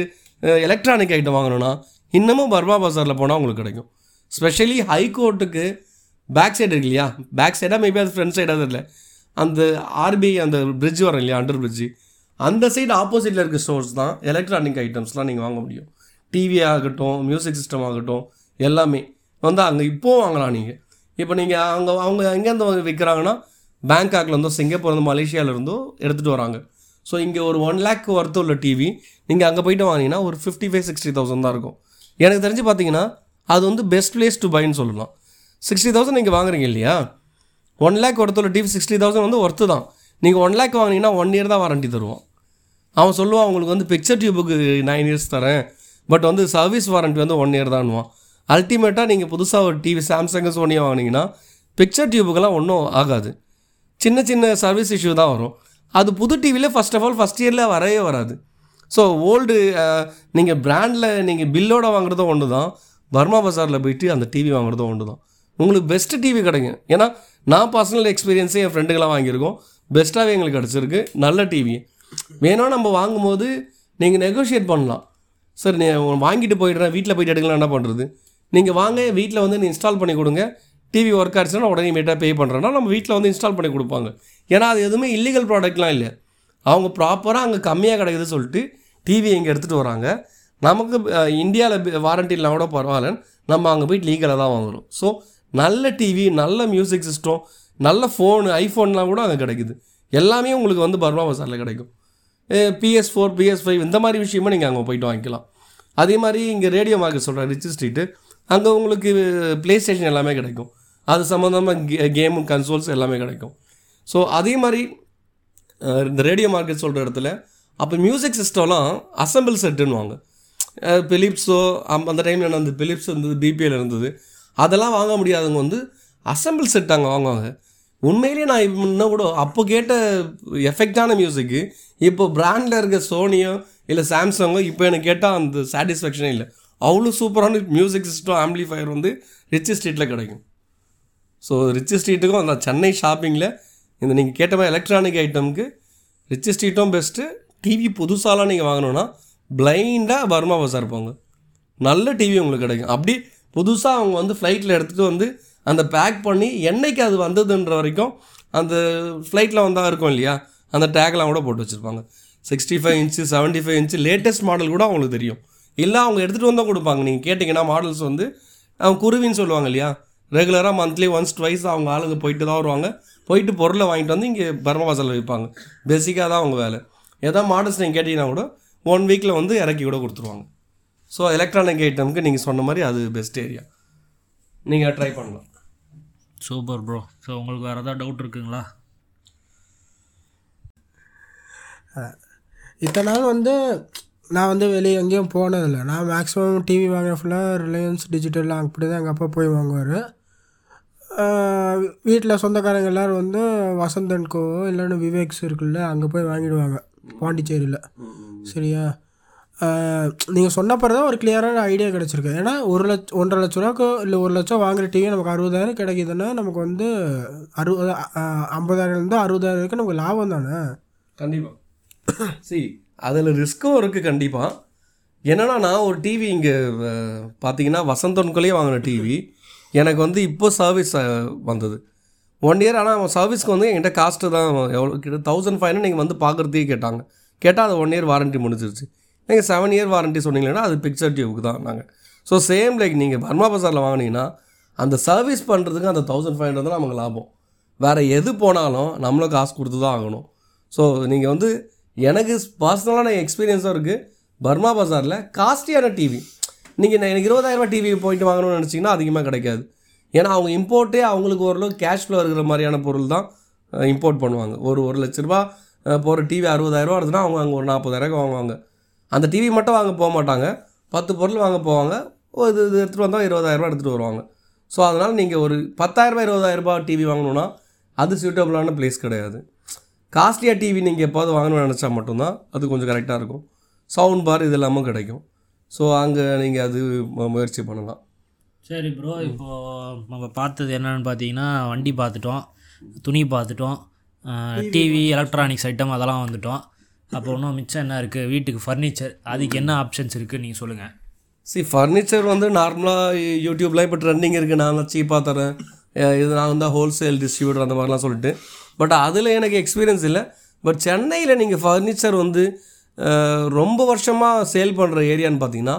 எலக்ட்ரானிக் ஐட்டம் வாங்கணும்னா இன்னமும் பர்மா பஜாரில் போனால் உங்களுக்கு கிடைக்கும். ஸ்பெஷலி ஹைகோர்ட்டுக்கு பேக் சைடு இருக்கு இல்லையா? பேக் சைடாக மேபி அது ஃப்ரண்ட் சைடாக தெரியல. அந்த ஆர்பிஐ அந்த பிரிட்ஜ் வரும் இல்லையா அண்டர் பிரிட்ஜு அந்த சைடு ஆப்போசிட்டில் இருக்க ஸ்டோர்ஸ் தான் எலக்ட்ரானிக் ஐட்டம்ஸ்லாம் நீங்கள் வாங்க முடியும். டிவி ஆகட்டும் மியூசிக் சிஸ்டம் ஆகட்டும் எல்லாமே வந்து அங்கே இப்போவும் வாங்கலாம் நீங்கள் இப்போ நீங்கள் அங்கே அவங்க எங்கேருந்து வந்து விற்கிறாங்கன்னா பேங்காக்லேருந்தோ இருந்தோ மலேசியாவிலேருந்தோ எடுத்துகிட்டு வராங்க. ஸோ இங்கே ஒரு ஒன் லேக் ஒர்த்து உள்ள டிவி நீங்கள் அங்கே போயிட்டு வாங்கினீங்கன்னா ஒரு ஃபிஃப்டி ஃபைவ் சிக்ஸ்டி தௌசண்ட் தான் இருக்கும். எனக்கு தெரிஞ்சு பார்த்தீங்கன்னா அது வந்து பெஸ்ட் பிளேஸ் டு பைன்னு சொல்லலாம். சிக்ஸ்டி தௌசண்ட் நீங்கள் வாங்குறீங்க இல்லையா? ஒன் லேக் ஒருத்தர் டிவி சிக்ஸ்டி தௌசண்ட் வந்து ஒர்த்து தான். நீங்கள் ஒன் லேக் வாங்கினீங்கன்னா ஒன் இயர் தான் வாரண்டி தருவோம். அவன் சொல்லுவான் உங்களுக்கு வந்து பிக்சர் டியூபுக்கு நைன் இயர்ஸ் தரேன். பட் வந்து சர்வீஸ் வாரண்ட்டி வந்து ஒன் இயர் தான்வான் அல்டிமேட்டாக நீங்கள் புதுசாக ஒரு டிவி சாம்சங் சோனியை வாங்கினீங்கன்னா பிக்சர் டியூபுக்கெல்லாம் ஒன்றும் ஆகாது. சின்ன சின்ன சர்வீஸ் இஷ்யூ தான் வரும். அது புது டிவியில் ஃபஸ்ட் ஆஃப் ஆல் ஃபஸ்ட் இயரில் வரவே வராது. ஸோ ஓல்டு நீங்கள் பிராண்டில் நீங்கள் பில்லோட வாங்குறதும் ஒன்று தான் பர்மா பஜாரில் போயிட்டு அந்த டிவி வாங்குறதும் ஒன்று தான் உங்களுக்கு பெஸ்ட்டு டிவி கிடைக்கும். ஏன்னா நான் பர்சனல் எக்ஸ்பீரியன்ஸே என் ஃப்ரெண்டுகளாக வாங்கியிருக்கோம். பெஸ்ட்டாகவே எங்களுக்கு கிடச்சிருக்கு. நல்ல டிவி வேணால் நம்ம வாங்கும்போது நீங்கள் நெகோஷியேட் பண்ணலாம். சார் நீ வாங்கிட்டு போயிடுறேன் வீட்டில் போயிட்டு எடுக்கலாம் என்ன பண்ணுறது நீங்கள் வாங்க வீட்டில் வந்து நீ இன்ஸ்டால் பண்ணி கொடுங்க. டிவி ஒர்க் ஆச்சுன்னா உடனே மீட்டாக பே பண்ணுறேன்னா நம்ம வீட்டில் வந்து இன்ஸ்டால் பண்ணி கொடுப்பாங்க. ஏன்னா அது எதுவுமே இல்லீகல் ப்ராடக்ட்லாம் இல்லை. அவங்க ப்ராப்பராக அங்கே கம்மியாக கிடைக்குதுன்னு சொல்லிட்டு டிவி இங்கே எடுத்துகிட்டு வராங்க. நமக்கு இந்தியாவில் வாரண்டி இல்லாமல் கூட பரவாயில்ல நம்ம அங்கே போய் லீகலாக தான் வாங்குறோம். ஸோ நல்ல டிவி நல்ல மியூசிக் சிஸ்டம் நல்ல ஃபோனு ஐஃபோன்லாம் கூட அங்கே கிடைக்குது. எல்லாமே உங்களுக்கு வந்து பர்மா பசாரில் கிடைக்கும். பிஎஸ் ஃபோர் பிஎஸ் ஃபைவ் இந்த மாதிரி விஷயமா நீங்கள் அங்கே போயிட்டு வாங்கிக்கலாம். அதே மாதிரி இங்கே ரேடியோ மார்க்கெட் சொல்கிறேன் ரிச் ஸ்ட்ரீட்டு அங்கே உங்களுக்கு ப்ளே ஸ்டேஷன் எல்லாமே கிடைக்கும். அது சம்மந்தமாக கே கேமு கன்சோல்ஸ் எல்லாமே கிடைக்கும். ஸோ அதே மாதிரி இந்த ரேடியோ மார்க்கெட் சொல்கிற இடத்துல அப்போ மியூசிக் சிஸ்டம்லாம் அசம்பிள் செட்டுன்னுவாங்க பிலிப்ஸோ அந்த டைமில் என்ன அந்த பிலிப்ஸ் இருந்தது பிபிஎல் இருந்தது. அதெல்லாம் வாங்க முடியாதவங்க வந்து அசம்பிள் செட் அங்கே வாங்குவாங்க. உண்மையிலேயே நான் இன்னும் கூட அப்போ கேட்ட எஃபெக்டான மியூசிக்கு இப்போ பிராண்டில் இருக்க சோனியோ இல்லை சாம்சங்கோ இப்போ எனக்கு கேட்டால் அந்த சாட்டிஸ்ஃபேக்ஷனே இல்லை. அவ்வளோ சூப்பரான மியூசிக் சிஸ்டம் ஆம்பிளிஃபயர் வந்து ரிச்சி ஸ்ட்ரீட்டில் கிடைக்கும். ஸோ ரிச்சி ஸ்ட்ரீட்டுக்கும் அந்த சென்னை ஷாப்பிங்கில் இந்த நீங்கள் கேட்ட மாதிரி எலக்ட்ரானிக் ஐட்டமுக்கு ரிச்சி ஸ்ட்ரீட்டும் பெஸ்ட்டு டிவி புதுசாலாம் நீங்கள் வாங்கினோன்னா பிளைண்டாக பர்மா பசார் போங்க. நல்ல டிவி உங்களுக்கு கிடைக்கும். அப்படி புதுசாக அவங்க வந்து ஃப்ளைட்டில் எடுத்துகிட்டு வந்து அந்த பேக் பண்ணி என்றைக்கு அது வந்ததுன்ற வரைக்கும் அந்த ஃப்ளைட்டில் வந்தால் இருக்கும் இல்லையா? அந்த டேக்லாம் கூட போட்டு வச்சுருப்பாங்க. Sixty five inch seventy five inch latest model கூட அவங்களுக்கு தெரியும். இல்லை அவங்க எடுத்துகிட்டு வந்தால் கொடுப்பாங்க. நீங்கள் கேட்டிங்கன்னா மாடல்ஸ் வந்து அவங்க குருவின்னு சொல்லுவாங்க இல்லையா? ரெகுலராக மந்த்லி ஒன்ஸ் ட்வைஸ் அவங்க ஆளுங்க போயிட்டு தான் வருவாங்க. போயிட்டு பொருளை வாங்கிட்டு வந்து இங்கே பர்மவாசலில் வைப்பாங்க விற்பாங்க பேசிக்காக தான் அவங்க வேலை. எதாவது மாடல்ஸ் நீங்கள் கேட்டிங்கன்னா கூட ஒன் வீக்கில் வந்து இறக்கி கூட கொடுத்துருவாங்க. ஸோ எலக்ட்ரானிக் ஐட்டமுக்கு நீங்கள் சொன்ன மாதிரி அது பெஸ்ட் ஏரியா நீங்கள் ட்ரை பண்ணலாம். சூப்பர் ப்ரோ ஸோ உங்களுக்கு வேறு ஏதாவது டவுட் இருக்குங்களா? இத்தனை நாள் வந்து நான் வந்து வெளியே எங்கேயும் போனதில்லை. நான் மேக்ஸிமம் டிவி வாங்கின ஃபுல்லாக ரிலையன்ஸ் டிஜிட்டல் அப்படி தான் எங்கள் அப்பா போய் வாங்குவார். வீட்டில் சொந்தக்காரங்க எல்லோரும் வந்து வசந்தன் கோ இல்லைன்னு விவேக்ஸ் இருக்குல்ல அங்கே போய் வாங்கிடுவாங்க பாண்டிச்சேரியில். சரியா? நீங்கள் சொன்ன பிறகு தான் ஒரு கிளியரான ஐடியா கிடச்சிருக்கு. ஏன்னா ஒரு லட்ச ஒன்றரை லட்ச ரூபாக்கு இல்லை ஒரு லட்சம் வாங்குற டிவி நமக்கு அறுபதாயிரம் கிடைக்குதுன்னா நமக்கு வந்து அறுபது ஐம்பதாயிரம்லேருந்து அறுபதாயிரம் வரைக்கும் நமக்கு லாபம் தானே? கண்டிப்பாக சி அதில் ரிஸ்க்கும் இருக்குது கண்டிப்பாக என்னன்னா நான் ஒரு டிவி இங்கே பார்த்தீங்கன்னா வசந்தன்குள்ளேயே வாங்கின டிவி எனக்கு வந்து இப்போ சர்வீஸ் வந்தது. ஒன் இயர் ஆனால் சர்வீஸ்க்கு வந்து என்கிட்ட காஸ்ட்டு தான். எவ்வளோ கிட்ட தௌசண்ட் ஃபைவ் நீங்கள் வந்து பார்க்குறதே கேட்டாங்க. கேட்டால் அது ஒன் இயர் வாரண்ட்டி முடிஞ்சிருச்சு. நீங்கள் செவன் இயர் வாரண்ட்டி சொன்னீங்கன்னா அது பிக்சர் டியூக்கு தான் நாங்கள் ஸோ சேம் லைக் நீங்கள் பர்மா பசாரில் வாங்கினீங்கன்னா அந்த சர்வீஸ் பண்ணுறதுக்கு அந்த தௌசண்ட் ஃபைவ் ஹண்ட்ரட் தான் நமக்கு லாபம். வேறு எது போனாலும் நம்மளும் காசு கொடுத்து தான் ஆகணும். ஸோ நீங்கள் வந்து எனக்கு பர்சனலான எக்ஸ்பீரியன்ஸும் இருக்குது பர்மா பஜாரில் காஸ்ட்லியான டிவி நீங்கள் எனக்கு இருபதாயிரரூபா டிவி போயிட்டு வாங்கணும்னு நினச்சிங்கன்னா அதிகமாக கிடைக்காது. ஏன்னா அவங்க இம்போர்ட்டே அவங்களுக்கு ஓரளவு கேஷ் ஃப்ளோ இருக்கிற மாதிரியான பொருள் தான் இம்போர்ட் பண்ணுவாங்க. ஒரு ஒரு லட்ச ரூபா போகிற டிவி அறுபதாயிரரூபா இருந்ததுன்னா அவங்க அங்கே ஒரு நாற்பதாயிரம் வாங்குவாங்க. அந்த டிவி மட்டும் வாங்க போக மாட்டாங்க. பத்து பொருள் வாங்க போவாங்க. ஒரு இது இது எடுத்துகிட்டு வந்தால் இருபதாயிரரூபா எடுத்துகிட்டு வருவாங்க. ஸோ அதனால் நீங்கள் ஒரு பத்தாயிரரூபா இருபதாயிரரூபா டிவி வாங்கணுன்னா அது சூட்டபுளான ப்ளேஸ் கிடையாது. காஸ்ட்லியாக டிவி நீங்கள் எப்போது வாங்கணும்னு நினச்சா மட்டும்தான் அது கொஞ்சம் கரெக்டாக இருக்கும். சவுண்ட் பார் இது எல்லாமும் கிடைக்கும். ஸோ அங்கே நீங்கள் அது முயற்சி பண்ணலாம். சரி ப்ரோ இப்போது நம்ம பார்த்தது என்னன்னு பார்த்தீங்கன்னா வண்டி பார்த்துட்டோம் துணி பார்த்துட்டோம் டிவி எலக்ட்ரானிக்ஸ் ஐட்டம் அதெல்லாம் வந்துட்டோம். அப்போ இன்னும் மிச்சம் என்ன இருக்குது வீட்டுக்கு ஃபர்னிச்சர் அதுக்கு என்ன ஆப்ஷன்ஸ் இருக்குது நீங்கள் சொல்லுங்கள் சரி ஃபர்னிச்சர் வந்து நார்மலாக யூடியூப்பில் இப்போ ட்ரெண்டிங் இருக்குது நான் சீப்பாக தரேன். இது நான் வந்து ஹோல்சேல் டிஸ்ட்ரிபியூட்டர் அந்த மாதிரிலாம் சொல்லிட்டு. பட் அதில் எனக்கு எக்ஸ்பீரியன்ஸ் இல்லை. பட் சென்னையில் நீங்கள் ஃபர்னிச்சர் வந்து ரொம்ப வருஷமாக சேல் பண்ணுற ஏரியான்னு பார்த்தீங்கன்னா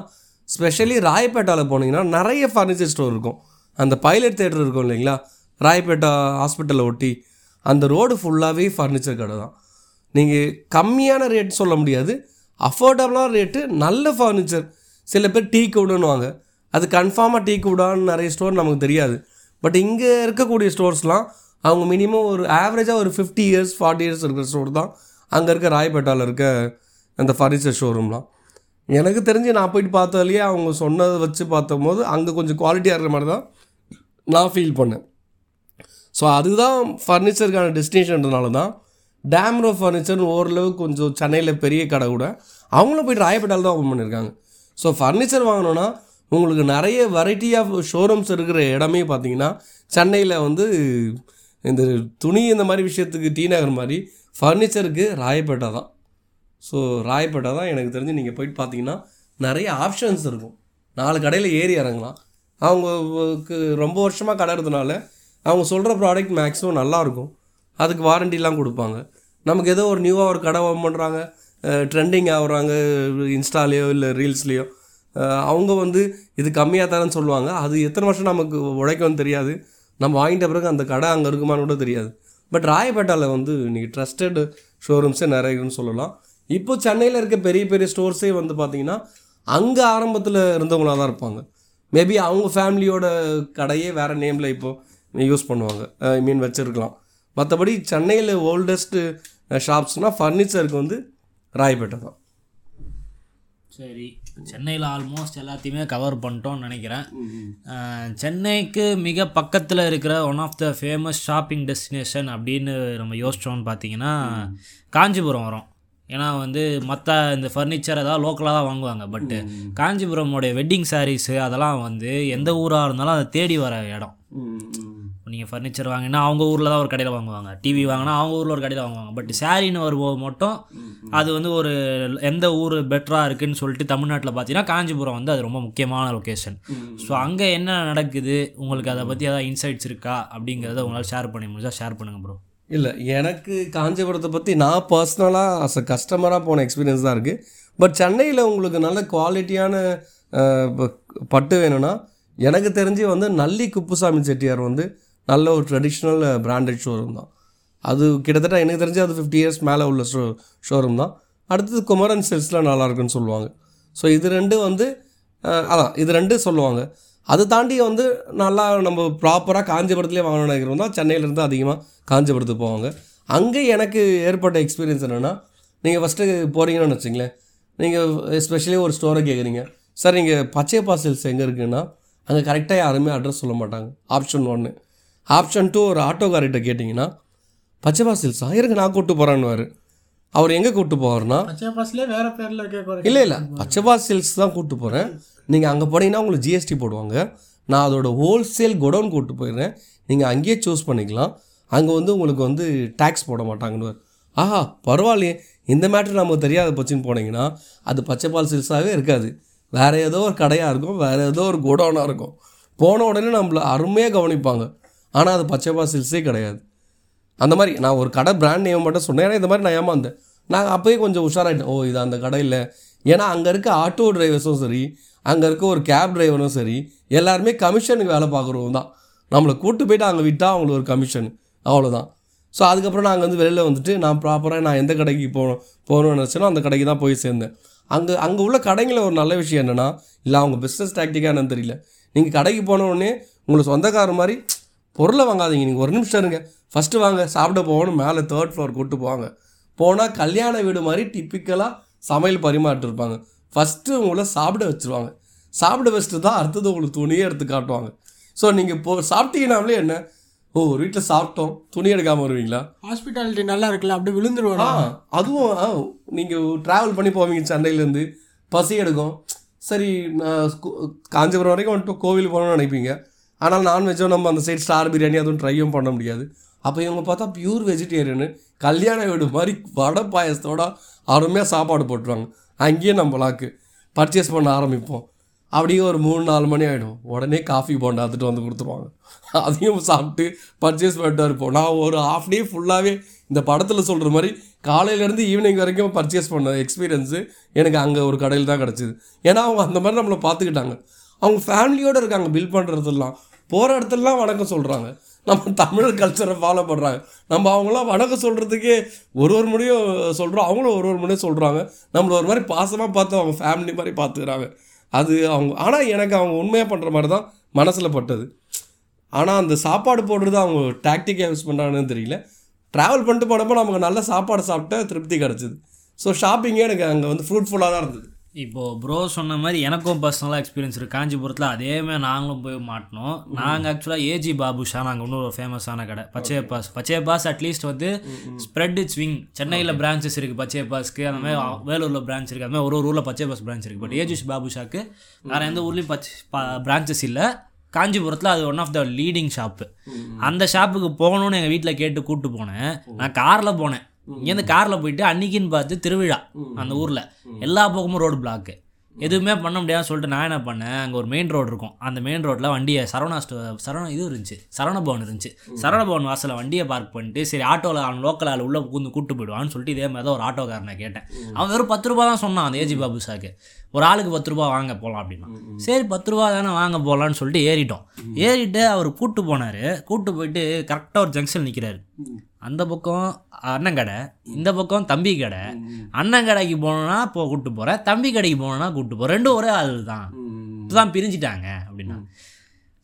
ஸ்பெஷலி ராயப்பேட்டாவில் போனீங்கன்னா நிறைய ஃபர்னிச்சர் ஸ்டோர் இருக்கும். அந்த பைலட் தேட்டர் இருக்கும் இல்லைங்களா? ராயப்பேட்டா ஹாஸ்பிட்டலை ஒட்டி அந்த ரோடு ஃபுல்லாகவே ஃபர்னிச்சர் கடை தான். நீங்கள் கம்மியான ரேட் சொல்ல முடியாது. அஃபோர்டபுளான ரேட்டு நல்ல ஃபர்னிச்சர் சில பேர் டீ கூடுன்னுவாங்க. அது கன்ஃபார்மாக டீ கூடான்னு நிறைய ஸ்டோர் நமக்கு தெரியாது. பட் இங்கே இருக்கக்கூடிய ஸ்டோர்ஸ்லாம் அவங்க மினிமம் ஒரு ஆவரேஜாக ஒரு ஃபிஃப்டி இயர்ஸ் ஃபார்ட்டி இயர்ஸ் இருக்கிற ஸ்டோர் தான் அங்கே இருக்க ராயப்பேட்டாவில் இருக்க அந்த ஃபர்னிச்சர் ஷோரூம்லாம் எனக்கு தெரிஞ்சு நான் போயிட்டு பார்த்ததுலேயே அவங்க சொன்னதை வச்சு பார்த்தபோது அங்கே கொஞ்சம் குவாலிட்டியாக இருக்கிற மாதிரி தான் நான் ஃபீல் பண்ணேன். ஸோ அதுதான் ஃபர்னிச்சருக்கான டெஸ்டினேஷன்றதுனால தான் டேம்ரோ ஃபர்னிச்சர்னு ஓரளவு கொஞ்சம் சென்னையில் பெரிய கடை கூட அவங்களும் போயிட்டு ராயப்பேட்டால் தான் ஓப்பன் பண்ணியிருக்காங்க ஸோ ஃபர்னிச்சர் வாங்கணுன்னா உங்களுக்கு நிறைய வெரைட்டி ஆஃப் ஷோரூம்ஸ் இருக்கிற இடமே பார்த்தீங்கன்னா சென்னையில் வந்து இந்த துணி இந்த மாதிரி விஷயத்துக்கு டி நகர் மாதிரி ஃபர்னிச்சருக்கு ராயப்பேட்டை தான். ஸோ ராயப்பேட்டை தான் எனக்கு தெரிஞ்சு நீங்கள் போயிட்டு பார்த்தீங்கன்னா நிறைய ஆப்ஷன்ஸ் இருக்கும். நாலு கடையில் ஏறி இறங்கலாம். அவங்களுக்கு ரொம்ப வருஷமாக கடை இருந்தனால அவங்க சொல்கிற ப்ராடக்ட் மேக்ஸிமம் நல்லாயிருக்கும் அதுக்கு வாரண்டிலாம் கொடுப்பாங்க. நமக்கு ஏதோ ஒரு நியூவாக ஒரு கடை ஓப்பன் பண்ணுறாங்க ட்ரெண்டிங் ஆகுறாங்க இன்ஸ்டாலேயோ இல்லை ரீல்ஸ்லேயோ. அவங்க வந்து இது கம்மியாக தரேன்னு சொல்லுவாங்க. அது எத்தனை வருஷம் நமக்கு உழைக்கும்னு தெரியாது. நம்ம வாங்கிட்ட பிறகு அந்த கடை அங்கே இருக்குமான்னு கூட தெரியாது. பட் ராயப்பேட்டாவில் வந்து இன்றைக்கி ட்ரஸ்டட் ஷோரூம்ஸே நிறைய இருக்குன்னு சொல்லலாம். இப்போ சென்னையில் இருக்க பெரிய பெரிய ஸ்டோர்ஸே வந்து பார்த்திங்கன்னா அங்கே ஆரம்பத்தில் இருந்தவங்களாக தான் இருப்பாங்க. மேபி அவங்க ஃபேமிலியோட கடையே வேறு நேமில் இப்போது யூஸ் பண்ணுவாங்க. ஐ மீன் வச்சுருக்கலாம். மற்றபடி சென்னையில் ஓல்டஸ்ட்டு ஷாப்ஸ்னால் ஃபர்னிச்சருக்கு வந்து ராயப்பேட்டை தான். சரி சென்னையில் ஆல்மோஸ்ட் எல்லாத்தையுமே கவர் பண்ணிட்டோம்னு நினைக்கிறேன். சென்னைக்கு மிக பக்கத்தில் இருக்கிற one of the famous shopping destination அப்படின்னு நம்ம யோசிச்சோம்னு பார்த்தீங்கன்னா காஞ்சிபுரம் வரும். ஏன்னா வந்து மற்ற இந்த ஃபர்னிச்சர் ஏதாவது லோக்கலாக தான் வாங்குவாங்க. பட்டு காஞ்சிபுரமோடைய வெட்டிங் சாரீஸு அதெல்லாம் வந்து எந்த ஊராக இருந்தாலும் அதை தேடி வர இடம். நீங்கள் ஃபர்னிச்சர் வாங்கினா அவங்க ஊரில் தான் ஒரு கடையில் வாங்குவாங்க. டிவி வாங்கினா அவங்க ஊரில் ஒரு கடையில் வாங்குவாங்க. பட் சாரின்னு வரும்போது மட்டும் அது வந்து ஒரு எந்த ஊர் பெட்டராக இருக்குதுன்னு சொல்லிட்டு தமிழ்நாட்டில் பார்த்தீங்கன்னா காஞ்சிபுரம் வந்து அது ரொம்ப முக்கியமான லொக்கேஷன் ஸோ அங்கே என்ன நடக்குது? உங்களுக்கு அதை பற்றி ஏதாவது இன்சைட்ஸ் இருக்கா? அப்படிங்கிறத உங்களால் ஷேர் பண்ணி முடிஞ்சா ஷேர் பண்ணுங்கள் ப்ரோ இல்லை எனக்கு காஞ்சிபுரத்தை பற்றி நான் பர்சனலாக அஸ் அ கஸ்டமராக போன எக்ஸ்பீரியன்ஸ் தான் இருக்குது பட் சென்னையில் உங்களுக்கு நல்ல குவாலிட்டியான ப- பட்டு வேணும்னா எனக்கு தெரிஞ்சு வந்து நல்லி குப்புசாமி செட்டியார் வந்து நல்ல ஒரு ட்ரெடிஷ்னல் பிராண்டட் ஷோரூம் தான். அது கிட்டத்தட்ட எனக்கு தெரிஞ்சு அது ஃபிஃப்டி இயர்ஸ் மேலே உள்ள ஷோ ஷோரூம் தான். அடுத்தது குமரன் செல்ஸ்லாம் நல்லாயிருக்குன்னு சொல்லுவாங்க. ஸோ இது ரெண்டும் வந்து uh, அதான் இது ரெண்டும் சொல்லுவாங்க. அது தாண்டி வந்து நல்லா நம்ம ப்ராப்பராக காஞ்சிபுரத்துலேயே வாங்கணும்னு நினைக்கிறோம் தான் சென்னையிலேருந்து அதிகமாக காஞ்சிபுரத்துக்கு போவாங்க. அங்கே எனக்கு ஏற்பட்ட எக்ஸ்பீரியன்ஸ் என்னென்னா நீங்கள் ஃபஸ்ட்டு போகிறீங்கன்னு வச்சுங்களேன் நீங்கள் எஸ்பெஷலி ஒரு ஸ்டோரை கேட்குறீங்க சார் நீங்கள் பச்சை பாசல்ஸ் எங்கே இருக்குன்னா அங்கே கரெக்டாக யாருமே அட்ரஸ் சொல்ல மாட்டாங்க. ஆப்ஷன் ஒன்று ஆப்ஷன் டூ ஒரு ஆட்டோக்கார்கிட்ட கேட்டிங்கன்னா பச்சை பாசல்ஸா இருங்க நான் கூப்பிட்டு போகிறேன்னு அவர் எங்கே கூப்பிட்டு போவார்னா வேற பேர்ல இல்லை இல்லை பச்சைபா சேல்ஸ் தான் கூப்பிட்டு போகிறேன் நீங்கள் அங்கே போனீங்கன்னா உங்களுக்கு ஜிஎஸ்டி போடுவாங்க. நான் அதோட ஹோல்சேல் குடோன் கூப்பிட்டு போயிடுறேன். நீங்கள் அங்கேயே சூஸ் பண்ணிக்கலாம். அங்கே வந்து உங்களுக்கு வந்து டேக்ஸ் போட மாட்டாங்கன்னு ஆஹா பரவாயில்லையே. இந்த மேட்ரு நமக்கு தெரியாத போச்சுன்னு போனீங்கன்னா அது பச்சைப்பால் சேல்ஸாகவே இருக்காது. வேறு ஏதோ ஒரு கடையாக இருக்கும் வேறு ஏதோ ஒரு குடோனாக இருக்கும். போன உடனே நம்மளை அருமையாக கவனிப்பாங்க. ஆனால் அது பச்சை பாசில்ஸே கிடையாது. அந்த மாதிரி நான் ஒரு கடை பிராண்ட் நேம் மட்டும் சொன்னேன். ஏன்னா இந்த மாதிரி நான் ஏமாந்தேன். நான் அப்போயே கொஞ்சம் உஷாராயிட்டேன். ஓ இது அந்த கடை இல்லை. ஏன்னா அங்கே இருக்க ஆட்டோ டிரைவர்ஸும் சரி அங்கே இருக்க ஒரு கேப் டிரைவரும் சரி எல்லாருமே கமிஷனுக்கு வேலை பார்க்குறவங்க தான். நம்மளை கூட்டு போயிட்டு அங்கே விட்டால் அவங்களுக்கு ஒரு கமிஷன் அவ்வளோதான் ஸோ அதுக்கப்புறம் நாங்கள் வந்து வெளியில் வந்துட்டு நான் ப்ராப்பராக நான் எந்த கடைக்கு போகணும் போகணும்னு நினச்சேனோ அந்த கடைக்கு தான் போய் சேர்ந்தேன். அங்கே அங்கே உள்ள கடைங்களில் ஒரு நல்ல விஷயம் என்னென்னா இல்லை அவங்க பிஸ்னஸ் டாக்டிக்காக என்னன்னு தெரியல. நீங்கள் கடைக்கு போனோடனே உங்களுக்கு சொந்தக்கார மாதிரி பொருளை வாங்காதீங்க. நீங்கள் ஒரு நிமிஷம் இருங்க. ஃபஸ்ட்டு வாங்க சாப்பிட போகணும். மேலே தேர்ட் ஃப்ளோர் கூப்பிட்டு போவாங்க. போனால் கல்யாண வீடு மாதிரி டிப்பிக்கலாக சமையல் பரிமாற்றிருப்பாங்க ஃபஸ்ட்டு உங்களை சாப்பிட வச்சுருவாங்க. சாப்பிட வச்சுட்டு தான் அடுத்தது உங்களுக்கு துணியே எடுத்து காட்டுவாங்க. ஸோ நீங்கள் போ சாப்பிட்டீங்கன்னாலே என்ன? ஓ ஒரு வீட்டில் சாப்பிட்டோம். துணி எடுக்காமல் வருவீங்களா? ஹாஸ்பிட்டாலிட்டி நல்லா இருக்குல்ல அப்படி விழுந்துருவோம் ஆ அதுவும் நீங்கள் ட்ராவல் பண்ணி போவீங்க சென்னையிலேருந்து பசி எடுக்கும். சரி நான் காஞ்சிபுரம் வரைக்கும் வந்துட்டு கோவில் போகணும்னு நினைப்பீங்க. ஆனால் நான்வெஜ்ஜோ நம்ம அந்த சைடு ஸ்டார் பிரியாணி அதுவும் ட்ரையும் பண்ண முடியாது. அப்போ இவங்க பார்த்தா பியூர் வெஜிடேரியனு கல்யாண வீடு மாதிரி வடை பாயசத்தோட அருமையாக சாப்பாடு போட்டுருவாங்க. அங்கேயே நம்ம லாக்கு பர்ச்சேஸ் பண்ண ஆரம்பிப்போம். அப்படியே ஒரு மூணு நாலு மணி ஆகிடும் உடனே காஃபி போண்டா எடுத்துட்டு வந்து கொடுத்துருவாங்க. அதையும் சாப்பிட்டு பர்ச்சேஸ் பண்ணிட்டு இருப்போம். நான் ஒரு ஹாஃப் டே ஃபுல்லாகவே இந்த படத்தில் சொல்கிற மாதிரி காலையிலேருந்து ஈவினிங் வரைக்கும் பர்ச்சேஸ் பண்ண எக்ஸ்பீரியன்ஸு எனக்கு அங்கே ஒரு கடையில் தான் கிடச்சிது. ஏன்னா அவங்க அந்த மாதிரி நம்மளை பார்த்துக்கிட்டாங்க. அவங்க ஃபேமிலியோடு இருக்காங்க பில் பண்ணுறதெல்லாம் போகிற இடத்துலலாம் வணக்கம் சொல்கிறாங்க நம்ம தமிழ் கல்ச்சரை ஃபாலோ பண்ணுறாங்க நம்ம அவங்களாம் வணக்கம் சொல்கிறதுக்கே ஒரு ஒரு முடியும் சொல்கிறோம் அவங்களும் ஒரு ஒரு முடியும் சொல்கிறாங்க நம்மளை ஒரு மாதிரி பாசமாக பார்த்து அவங்க ஃபேமிலி மாதிரி பார்த்துக்கிறாங்க. அது அவங்க ஆனால் எனக்கு அவங்க உண்மையாக பண்ணுற மாதிரி தான் மனசில் பட்டது. ஆனால் அந்த சாப்பாடு போடுறது அவங்க டாக்டிக்காக யூஸ் பண்ணுறாங்கன்னு தெரியல. ட்ராவல் பண்ணிட்டு போனப்போ நமக்கு நல்ல சாப்பாடு சாப்பிட்டா திருப்தி கிடச்சிது. ஸோ ஷாப்பிங்கே எனக்கு அங்கே வந்து ஃப்ரூட்ஃபுல்லாக தான் இருந்தது. இப்போது ப்ரோ சொன்ன மாதிரி எனக்கும் பர்சனலாக எக்ஸ்பீரியன்ஸ் இருக்குது காஞ்சிபுரத்தில் அதே மாதிரி நாங்களும் போய் மாட்டினோம். நாங்கள் ஆக்சுவலாக ஏஜி பாபுஷா நாங்கள் இன்னொரு ஃபேமஸான கடை. Pachaiyappas. Pachaiyappas at least வந்து ஸ்ப்ரெட் இட்ஸ் விங் சென்னையில் பிரான்ச்சஸ் இருக்குது பச்சைய பாஸ்க்கு அந்த மாதிரி வேலூரில் பிரான்ச் இருக்குது அந்த மாதிரி ஒரு ஒரு ஊரில் பச்சைய பாஸ் பிரான்ச் இருக்குது பட் ஏஜி பாபுஷாக்கு வேறு எந்த ஊர்லேயும் பச்சை பிரான்ச்சஸ் இல்லை. காஞ்சிபுரத்தில் அது one of the leading shop அந்த ஷாப்புக்கு போகணும்னு எங்கள் வீட்டில் கேட்டு கூப்பிட்டு போனேன். நான் காரில் போனேன். இங்கேருந்து காரில் போயிட்டு அன்னைக்குன்னு பார்த்து திருவிழா அந்த ஊரில். எல்லா பக்கமும் ரோடு பிளாக்கு எதுவுமே பண்ண முடியாதுன்னு சொல்லிட்டு நான் என்ன பண்ணேன்? அங்கே ஒரு மெயின் ரோடு இருக்கும். அந்த மெயின் ரோட்டில் வண்டியை சரவணா ஸ்டோ சரவணா இது இருந்துச்சு. சரவண பவன் இருந்துச்சு. சரவண பவன் வாசலில் வண்டியை பார்க் பண்ணிட்டு சரி ஆட்டோவில் அவன் லோக்கல் ஆள் உள்ளே கூந்து கூட்டு போயிடுவான்னு சொல்லிட்டு இதே மாதிரி தான் ஒரு ஆட்டோக்காரனை கேட்டேன். அவன் வெறும் பத்து ரூபா தான் சொன்னான் அந்த ஏஜி பாபு சாக்கு. ஒரு ஆளுக்கு பத்து ரூபா வாங்க போகலாம் அப்படின்னா. சரி பத்து ரூபா தானே வாங்க போகலான்னு சொல்லிட்டு ஏறிட்டோம். ஏறிட்டு அவர் கூட்டு போனார். கூட்டு போயிட்டு கரெக்டாக ஒரு ஜங்ஷன் நிற்கிறாரு அந்த பக்கம் அண்ணன் கடை இந்த பக்கம் தம்பி கடை அண்ணன் கடைக்கு போனோன்னா போ கூப்பிட்டு போகிறேன் தம்பி கடைக்கு போனோன்னா கூப்பிட்டு போகிறேன் ரெண்டும் ஒரே ஆள் தான் இப்போதான் பிரிஞ்சிட்டாங்க அப்படின்னா.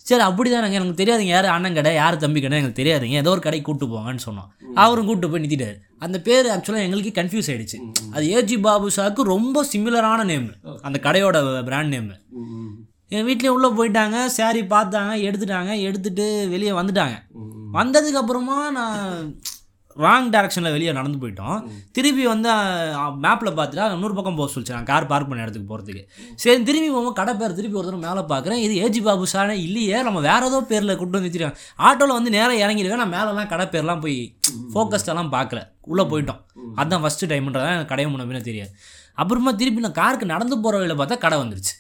சரி அப்படி தானங்க எனக்கு தெரியாதுங்க. யார் அண்ணன் கடை யார் தம்பி கடை எனக்கு தெரியாதுங்க. ஏதோ ஒரு கடைக்கு கூப்பிட்டு போங்கன்னு சொன்னோம். அவரும் கூப்பிட்டு போய் நிறுத்திட்டாரு. அந்த பேர் ஆக்சுவலாக எங்களுக்கு கன்ஃபியூஸ் ஆயிடுச்சு. அது ஏஜி பாபு ஷாக்கு ரொம்ப சிமிலரான நேம் அந்த கடையோட பிராண்ட் நேம் என் வீட்லேயே உள்ளே போயிட்டாங்க. சாரி பார்த்தாங்க எடுத்துட்டாங்க. எடுத்துட்டு வெளியே வந்துட்டாங்க. வந்ததுக்கு அப்புறமா நான் ராங் டேரக்ஷனில் வெளியே நடந்து போயிட்டோம். திருப்பி வந்து மேப்பில் பார்த்துட்டா இன்னொரு பக்கம் போக சொல்லிச்சு. நான் கார் பார்க் பண்ண இடத்துக்கு போகிறதுக்கு சரி திரும்பி போகும்போது கடை பேர் திருப்பி ஒரு தடவை மேலே பார்க்குறேன். இது ஏஜி பாபு சானே இல்லையே நம்ம வேற ஏதோ பேரில் கூட்டு வந்து வச்சிருக்காங்க. ஆட்டோவில் வந்து நேராக இறங்கிருக்கேன் நான் மேலெல்லாம் கடை பேர்லாம் போய் ஃபோக்கஸ்டெல்லாம் பார்க்கல. உள்ளே போயிட்டோம். அதுதான் ஃபஸ்ட்டு டைம்ன்றதான் எனக்கு கடையை முன்னே தெரியாது. அப்புறமா திருப்பி நான் காருக்கு நடந்து போகிற வழியில் பார்த்தா கடை வந்துருச்சு.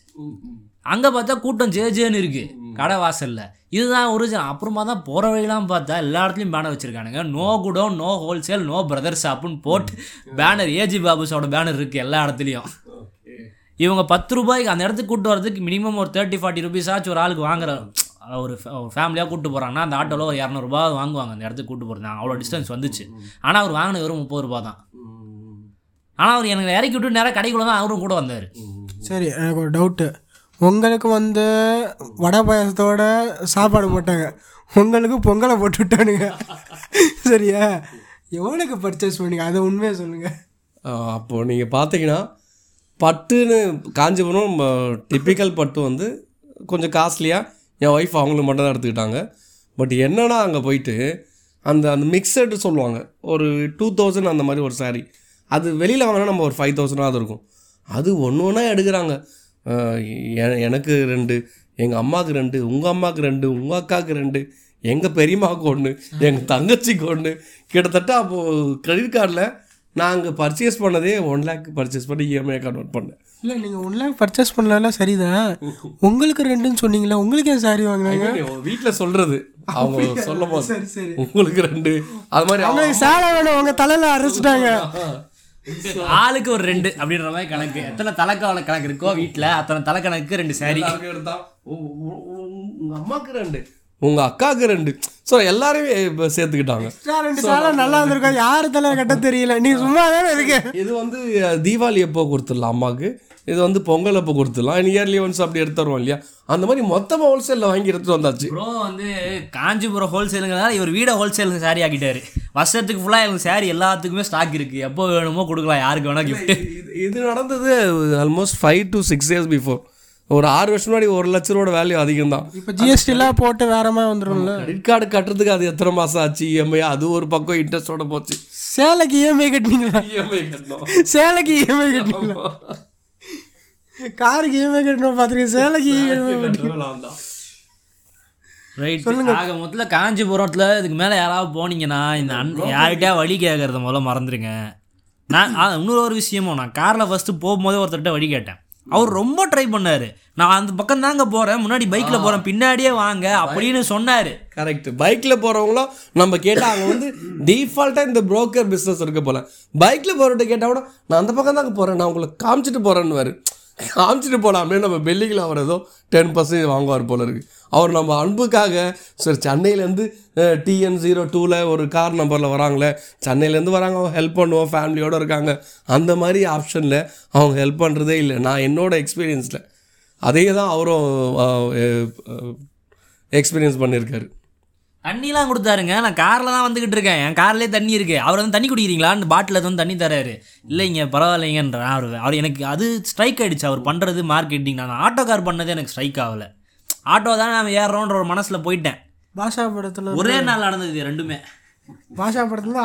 அங்கே பார்த்தா கூட்டம் ஜே ஜேன்னு இருக்கு. கடை வாசலில். இதுதான் ஒரிஜினல் அப்புறமா தான் போகிற வழியெல்லாம் பார்த்தா எல்லா இடத்துலையும் பேனர் வச்சுருக்கானுங்க. நோ குடோ நோ ஹோல்சேல் நோ பிரதர் ஷாப்புன்னு போட்டு பேனர் ஏஜி பாபுஸோட பேனர் இருக்குது எல்லா இடத்துலையும். இவங்க பத்து ரூபாய்க்கு அந்த இடத்துக்கு கூட்டு வரதுக்கு மினிமம் ஒரு தேர்ட்டி ஃபார்ட்டி ருபீஸ் ஆச்சு ஒரு ஆளுக்கு வாங்குற ஒரு ஃபேமிலியாக கூட்டு போகிறாங்கன்னா அந்த ஆட்டோவில் ஒரு இரநூறுபா வாங்குவாங்க அந்த இடத்துக்கு கூட்டு போகிறது அவ்வளோ டிஸ்டன்ஸ் வந்துச்சு. ஆனால் அவர் வாங்கின வெறும் முப்பது ரூபா தான். ஆனால் அவர் எனக்கு இறக்கி விட்டு நேராக கடைக்குள்ள தான் அவரும் கூட வந்தார். சரி எனக்கு ஒரு டவுட்டு உங்களுக்கு வந்து வடை பாயசத்தோட சாப்பாடு போட்டாங்க. உங்களுக்கு பொங்கலை போட்டு விட்டானுங்க சரியா? எவ்வளோக்கு பர்ச்சேஸ் பண்ணுங்க? அதை உண்மையை சொல்லுங்கள் அப்போது நீங்கள் பார்த்தீங்கன்னா பட்டுன்னு காஞ்சிபுரம் டிப்பிக்கல் பட்டு வந்து கொஞ்சம் காஸ்ட்லியாக என் ஒய்ஃப் அவங்களும் மட்டும் தான் எடுத்துக்கிட்டாங்க. பட் என்னென்னா அங்கே போயிட்டு அந்த அந்த மிக்சடு சொல்லுவாங்க. ஒரு டூ தௌசண்ட் அந்த மாதிரி ஒரு saree. அது வெளியில் வாங்கினா நம்ம ஒரு ஃபைவ் தௌசண்டாவது இருக்கும். அது ஒன்று ஒன்றா எடுக்கிறாங்க. எனக்கு ரெண்டு எங்கள் அம்மாவுக்கு ரெண்டு உங்கள் அம்மாவுக்கு ரெண்டு உங்கள் அக்காவுக்கு ரெண்டு எங்கள் பெரியம்மாவுக்கு ஒன்று எங்கள் தங்கச்சிக்கு ஒன்று கிட்டத்தட்ட அப்போது கிரெடிட் கார்டில் நாங்கள் பர்ச்சேஸ் பண்ணதே ஒன் லேக் பர்ச்சேஸ் பண்ணி இஎம்ஐ கன்வெர்ட் பண்ணேன். இல்லை நீங்கள் ஒன் லேக் பர்ச்சேஸ் பண்ணலாம் சரிதான். உங்களுக்கு ரெண்டுன்னு சொன்னீங்களா உங்களுக்கு ஏன் சாரி வாங்கினாங்க? வீட்டில் சொல்கிறது அவங்க சொல்லும் போது உங்களுக்கு ரெண்டு. அது மாதிரி அவங்க- சேலை வேணும் உங்கள் தலையில் அரைச்சிட்டாங்க. ஆளுக்கு ஒரு ரெண்டு அப்படின்ற மாதிரி கணக்கு. எத்தனை தலைக்கால கணக்கு இருக்கோ வீட்டில் அத்தனை தலைக்கணக்கு ரெண்டு சாரி உங்க அம்மாக்கு ரெண்டு. உங்க அக்காவுக்கு ரெண்டு. ஸோ எல்லாரையும் இப்ப சேர்த்துக்கிட்டாங்க. எக்ஸ்ட்ரா ரெண்டு சேலை நல்லா இருந்திருக்கும் யாரு தலையில் கட்ட தெரியல. நீ சும்மா தானே இருக்கு? இது வந்து தீபாவளி எப்போ கொடுத்துடலாம் அம்மாவுக்கு? இது வந்து பொங்கல் அப்போ கொடுத்துடலாம்? இயர்லி ஒன்ஸ் அப்படி எடுத்து வருவோம் இல்லையா? அந்த மாதிரி மொத்தமாக ஹோல்சேலில் வாங்கி எடுத்துட்டு வந்தாச்சு. ப்ரோ வந்து காஞ்சிபுரம் ஹோல்சேலுங்கிறதால இவர் வீடை ஹோல்சேலுக்கு சாரி ஆக்கிட்டாரு. வருஷத்துக்கு ஃபுல்லாக எனக்கு சாரி எல்லாத்துக்குமே ஸ்டாக் இருக்குது எப்போ வேணுமோ கொடுக்கலாம். யாருக்கு வேணா gift. இது- இது நடந்தது almost five to six years before ஒரு ஆறு வருஷம் முன்னாடி ஒரு லட்ச ரூபோட வேல்யூ அதிகம் தான் இப்போ ஜிஎஸ்டிலாம் போட்டு வேற மாதிரி வந்துடும்ல கிரெடிட் கார்டு கட்டுறதுக்கு அது எத்தனை மாதம் ஆச்சு? இஎம்ஐ அது ஒரு பக்கம் இன்ட்ரெஸ்டோட போச்சு. சேலைக்கு இஎம்ஐ கட்டினீங்களா? இஎம்ஐ கட்டணும். சேலைக்கு இஎம்ஐ கட்டினீங்களா? காருக்கு இஎம்ஐ கட்டணும் பார்த்துருக்கேன் சேலைக்கு இஎம்ஐ ரைட் ஆக மொத்தத்தில் காஞ்சிபுரத்தில் இதுக்கு மேலே யாராவது போனீங்கன்னா இந்த அன் யார்கிட்டயா வழி கேட்கறத முதல்ல மறந்துடுங்க நான் இன்னொரு ஒரு விஷயமும் நான் காரில் ஃபஸ்ட்டு போகும்போதே ஒருத்தர்கிட்ட வழி கேட்டேன். அவர் ரொம்ப ட்ரை பண்ணாரு. நான் அந்த பக்கம் தாங்க போகிறேன் முன்னாடி பைக்கில் போகிறேன் பின்னாடியே வாங்க அப்படின்னு சொன்னார். கரெக்ட் பைக்கில் போகிறவங்களும் நம்ம கேட்டால் அவங்க வந்து டிஃபால்ட்டாக இந்த broker பிஸ்னஸ் இருக்க போல. பைக்கில் போகிறவர்கிட்ட கேட்டால் கூட நான் அந்த பக்கம் தாங்க போகிறேன் நான் உங்களை காமிச்சிட்டு போகிறேன்னு காமிச்சிட்டு போகலாமே நம்ம பெல்லிங்கில் அவர் ஏதோ டென் பர்சன்டேஜ் வாங்குவார் போல இருக்கு. அவர் நம்ம அன்புக்காக சரி சென்னையிலேருந்து டிஎன் ஜீரோ டூவில் ஒரு கார் நம்பரில் வராங்களே சென்னையிலேருந்து வராங்க அவங்க ஹெல்ப் பண்ணுவோம் ஃபேமிலியோடு இருக்காங்க. அந்த மாதிரி ஆப்ஷனில் அவங்க ஹெல்ப் பண்ணுறதே இல்லை. நான் என்னோட எக்ஸ்பீரியன்ஸில் அதே தான் அவரும் எக்ஸ்பீரியன்ஸ் பண்ணியிருக்காரு. தண்ணிலாம் கொடுத்தாருங்க. நான் காரில் தான் வந்துக்கிட்டு இருக்கேன். என் கார்லேயே தண்ணி இருக்குது அவர் வந்து தண்ணி குடிக்கிறீங்களான்னு பாட்டில் வந்து தண்ணி தராரு. இல்லைங்க பரவாயில்லைங்கன்ற. அவர் அவர் எனக்கு அது ஸ்ட்ரைக் ஆயிடுச்சு. அவர் பண்ணுறது மார்க்கெட்டிங் நான் ஆட்டோ கார் பண்ணது எனக்கு ஸ்ட்ரைக் ஆகலை. ஆட்டோ தான் நான் ஏறுறோன்ற ஒரு மனசில் போயிட்டேன். பாஷா படத்தில் ஒரே நாள் நடந்தது ரெண்டுமே. பாஷா படத்துல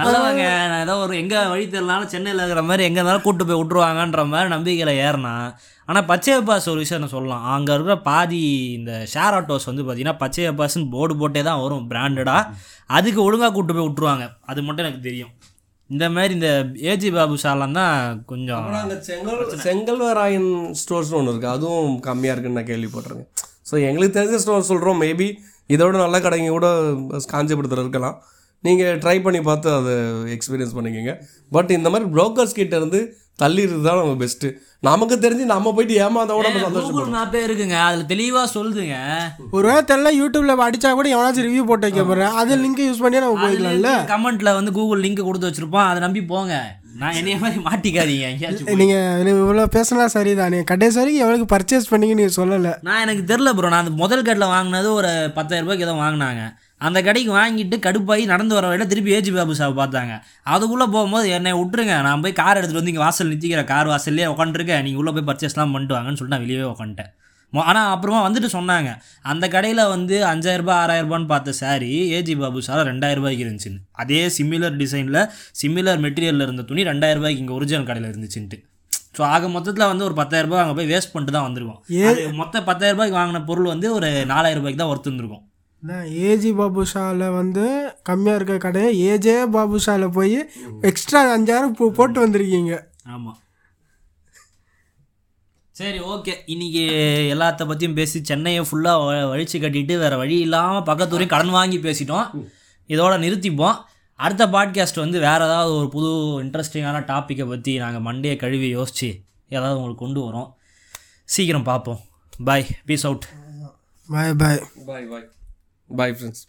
நல்லவங்க. நான் ஏதோ ஒரு எங்கே வழி தெரியலனாலும் சென்னையில் இருக்கிற மாதிரி எங்கே இருந்தாலும் கூட்டு போய் விட்ருவாங்கன்ற மாதிரி நம்பிக்கையில் ஏறினா ஆனால் பச்சை பாஸ் ஒரு விஷயம் நான் சொல்லலாம். அங்கே இருக்கிற பாதி இந்த ஷேர் ஆட்டோஸ் வந்து பார்த்தீங்கன்னா பச்சை பாஸ்ன்னு போர்டு போட்டே தான் வரும் பிராண்டடாக அதுக்கு ஒழுங்காக கூட்டு போய் விட்ருவாங்க அது மட்டும் எனக்கு தெரியும். இந்த மாதிரி இந்த ஏஜி பாபு ஷாலாம் தான் கொஞ்சம் செங்கல் செங்கல்வராயன் ஸ்டோர்ஸ்னு ஒன்று இருக்குது அதுவும் கம்மியாக இருக்குன்னு நான் கேள்விப்பட்டிருக்கேன். ஸோ எங்களுக்கு தெரிஞ்ச ஸ்டோர் சொல்கிறோம் மேபி இதோட நல்ல கடைங்க கூட காஞ்சிபுரத்தில் இருக்கலாம். நீங்கள் ட்ரை பண்ணி பார்த்து அதை எக்ஸ்பீரியன்ஸ் பண்ணிக்கோங்க. பட் இந்த மாதிரி புரோக்கர்ஸ் கிட்ட இருந்து தள்ளிடுறது தான் நம்ம பெஸ்ட்டு நமக்கு தெரிஞ்சு நம்ம போயிட்டு ஏமாந்தோட நம்ம கூகுள் சந்தோஷப்படுறோம் மேப்பே இருக்குங்க. அதில் தெளிவாக சொல்லுதுங்க. ஒருவேளை தெரியல யூடியூப்ல அடிச்சா கூட எவனாச்சும் ரிவ்யூ போட்டு வைக்க போறேன் அது லிங்க் யூஸ் பண்ணி நம்ம போய்க்கலாம்ல? கமெண்ட்ல வந்து கூகுள் லிங்க் கொடுத்து வச்சிருப்போம். அதை நம்பி போங்க. நான் என்னைய மாதிரி மாட்டிக்காதீங்க. எங்கேயாச்சும் நீங்க இவ்வளோ பேசினா சரிதான். நீங்க கடைசி வரைக்கும் எவ்வளோக்கு பர்ச்சேஸ் பண்ணீங்க நீங்க சொல்லலை. நான் எனக்கு தெரில ப்ரோ நான் அந்த முதல் கடையில் வாங்கினது ஒரு பத்தாயிரம் ரூபாய்க்கு ஏதோ வாங்கினாங்க. அந்த கடைக்கு வாங்கிட்டு கடுப்பாகி நடந்து வர வழியில் திருப்பி ஏஜி பாபு சாவை பார்த்தாங்க. அதுக்குள்ளே போகும்போது என்னை விட்டுருங்க நான் போய் கார் எடுத்துகிட்டு வந்து இங்கே வாசல் நிறுத்திக்கிறேன். கார் வாசல்லே உட்காந்துருக்கேன் நீங்கள் உள்ளே போய் பர்ச்சேஸ்லாம் பண்ணிட்டு வாங்கன்னு சொல்லிட்டு நான் வெளியே உட்காந்துட்டேன் ஆனால் அப்புறமா வந்துட்டு சொன்னாங்க அந்த கடையில் வந்து அஞ்சாயிரரூபா ஆறாயிரரூபான்னு பார்த்த சாரி ஏஜி பாபு சார் ரெண்டாயிரம் ரூபாய்க்கு இருந்துச்சுன்னு. அதே சிமிலர் டிசைனில் சிமிலர் மெட்டீரியலில் இருந்த துணி ரெண்டாயிரம் ரூபாய்க்கு இங்கே ஒரிஜினல் கடையில் இருந்துச்சுன்ட்டு. ஸோ ஆக மொத்தத்தில் வந்து ஒரு பத்தாயிரம் ரூபாய் அங்கே போய் வேஸ்ட் பண்ணிட்டு தான் வந்திருக்கோம் அது மொத்த பத்தாயிரம் ரூபாய்க்கு வாங்கின பொருள் வந்து ஒரு நாலாயிரம் ரூபாய்க்கு தான் ஒர்த்து இருந்திருக்கும். ஏஜி பாபுஷாவில் வந்து கம்மியாக இருக்க கடையை ஏஜே பாபுஷாவில் போய் எக்ஸ்ட்ரா அஞ்சாயிரம் போ- போட்டு வந்திருக்கீங்க. ஆமாம் சரி ஓகே இன்னைக்கு எல்லாத்த பற்றியும் பேசி சென்னையை ஃபுல்லாக வழிச்சு கட்டிட்டு வேறு வழி இல்லாமல் பக்கத்தூரையும் கடன் வாங்கி பேசிட்டோம். இதோட நிறுத்திப்போம். அடுத்த பாட்காஸ்ட் வந்து வேறு ஏதாவது ஒரு புது இன்ட்ரெஸ்டிங்கான டாப்பிக்கை பற்றி நாங்கள் மண்டே கழுவி யோசித்து ஏதாவது உங்களுக்கு கொண்டு வரோம். சீக்கிரம் பார்ப்போம். Bye peace out bye bye bye bye bye friends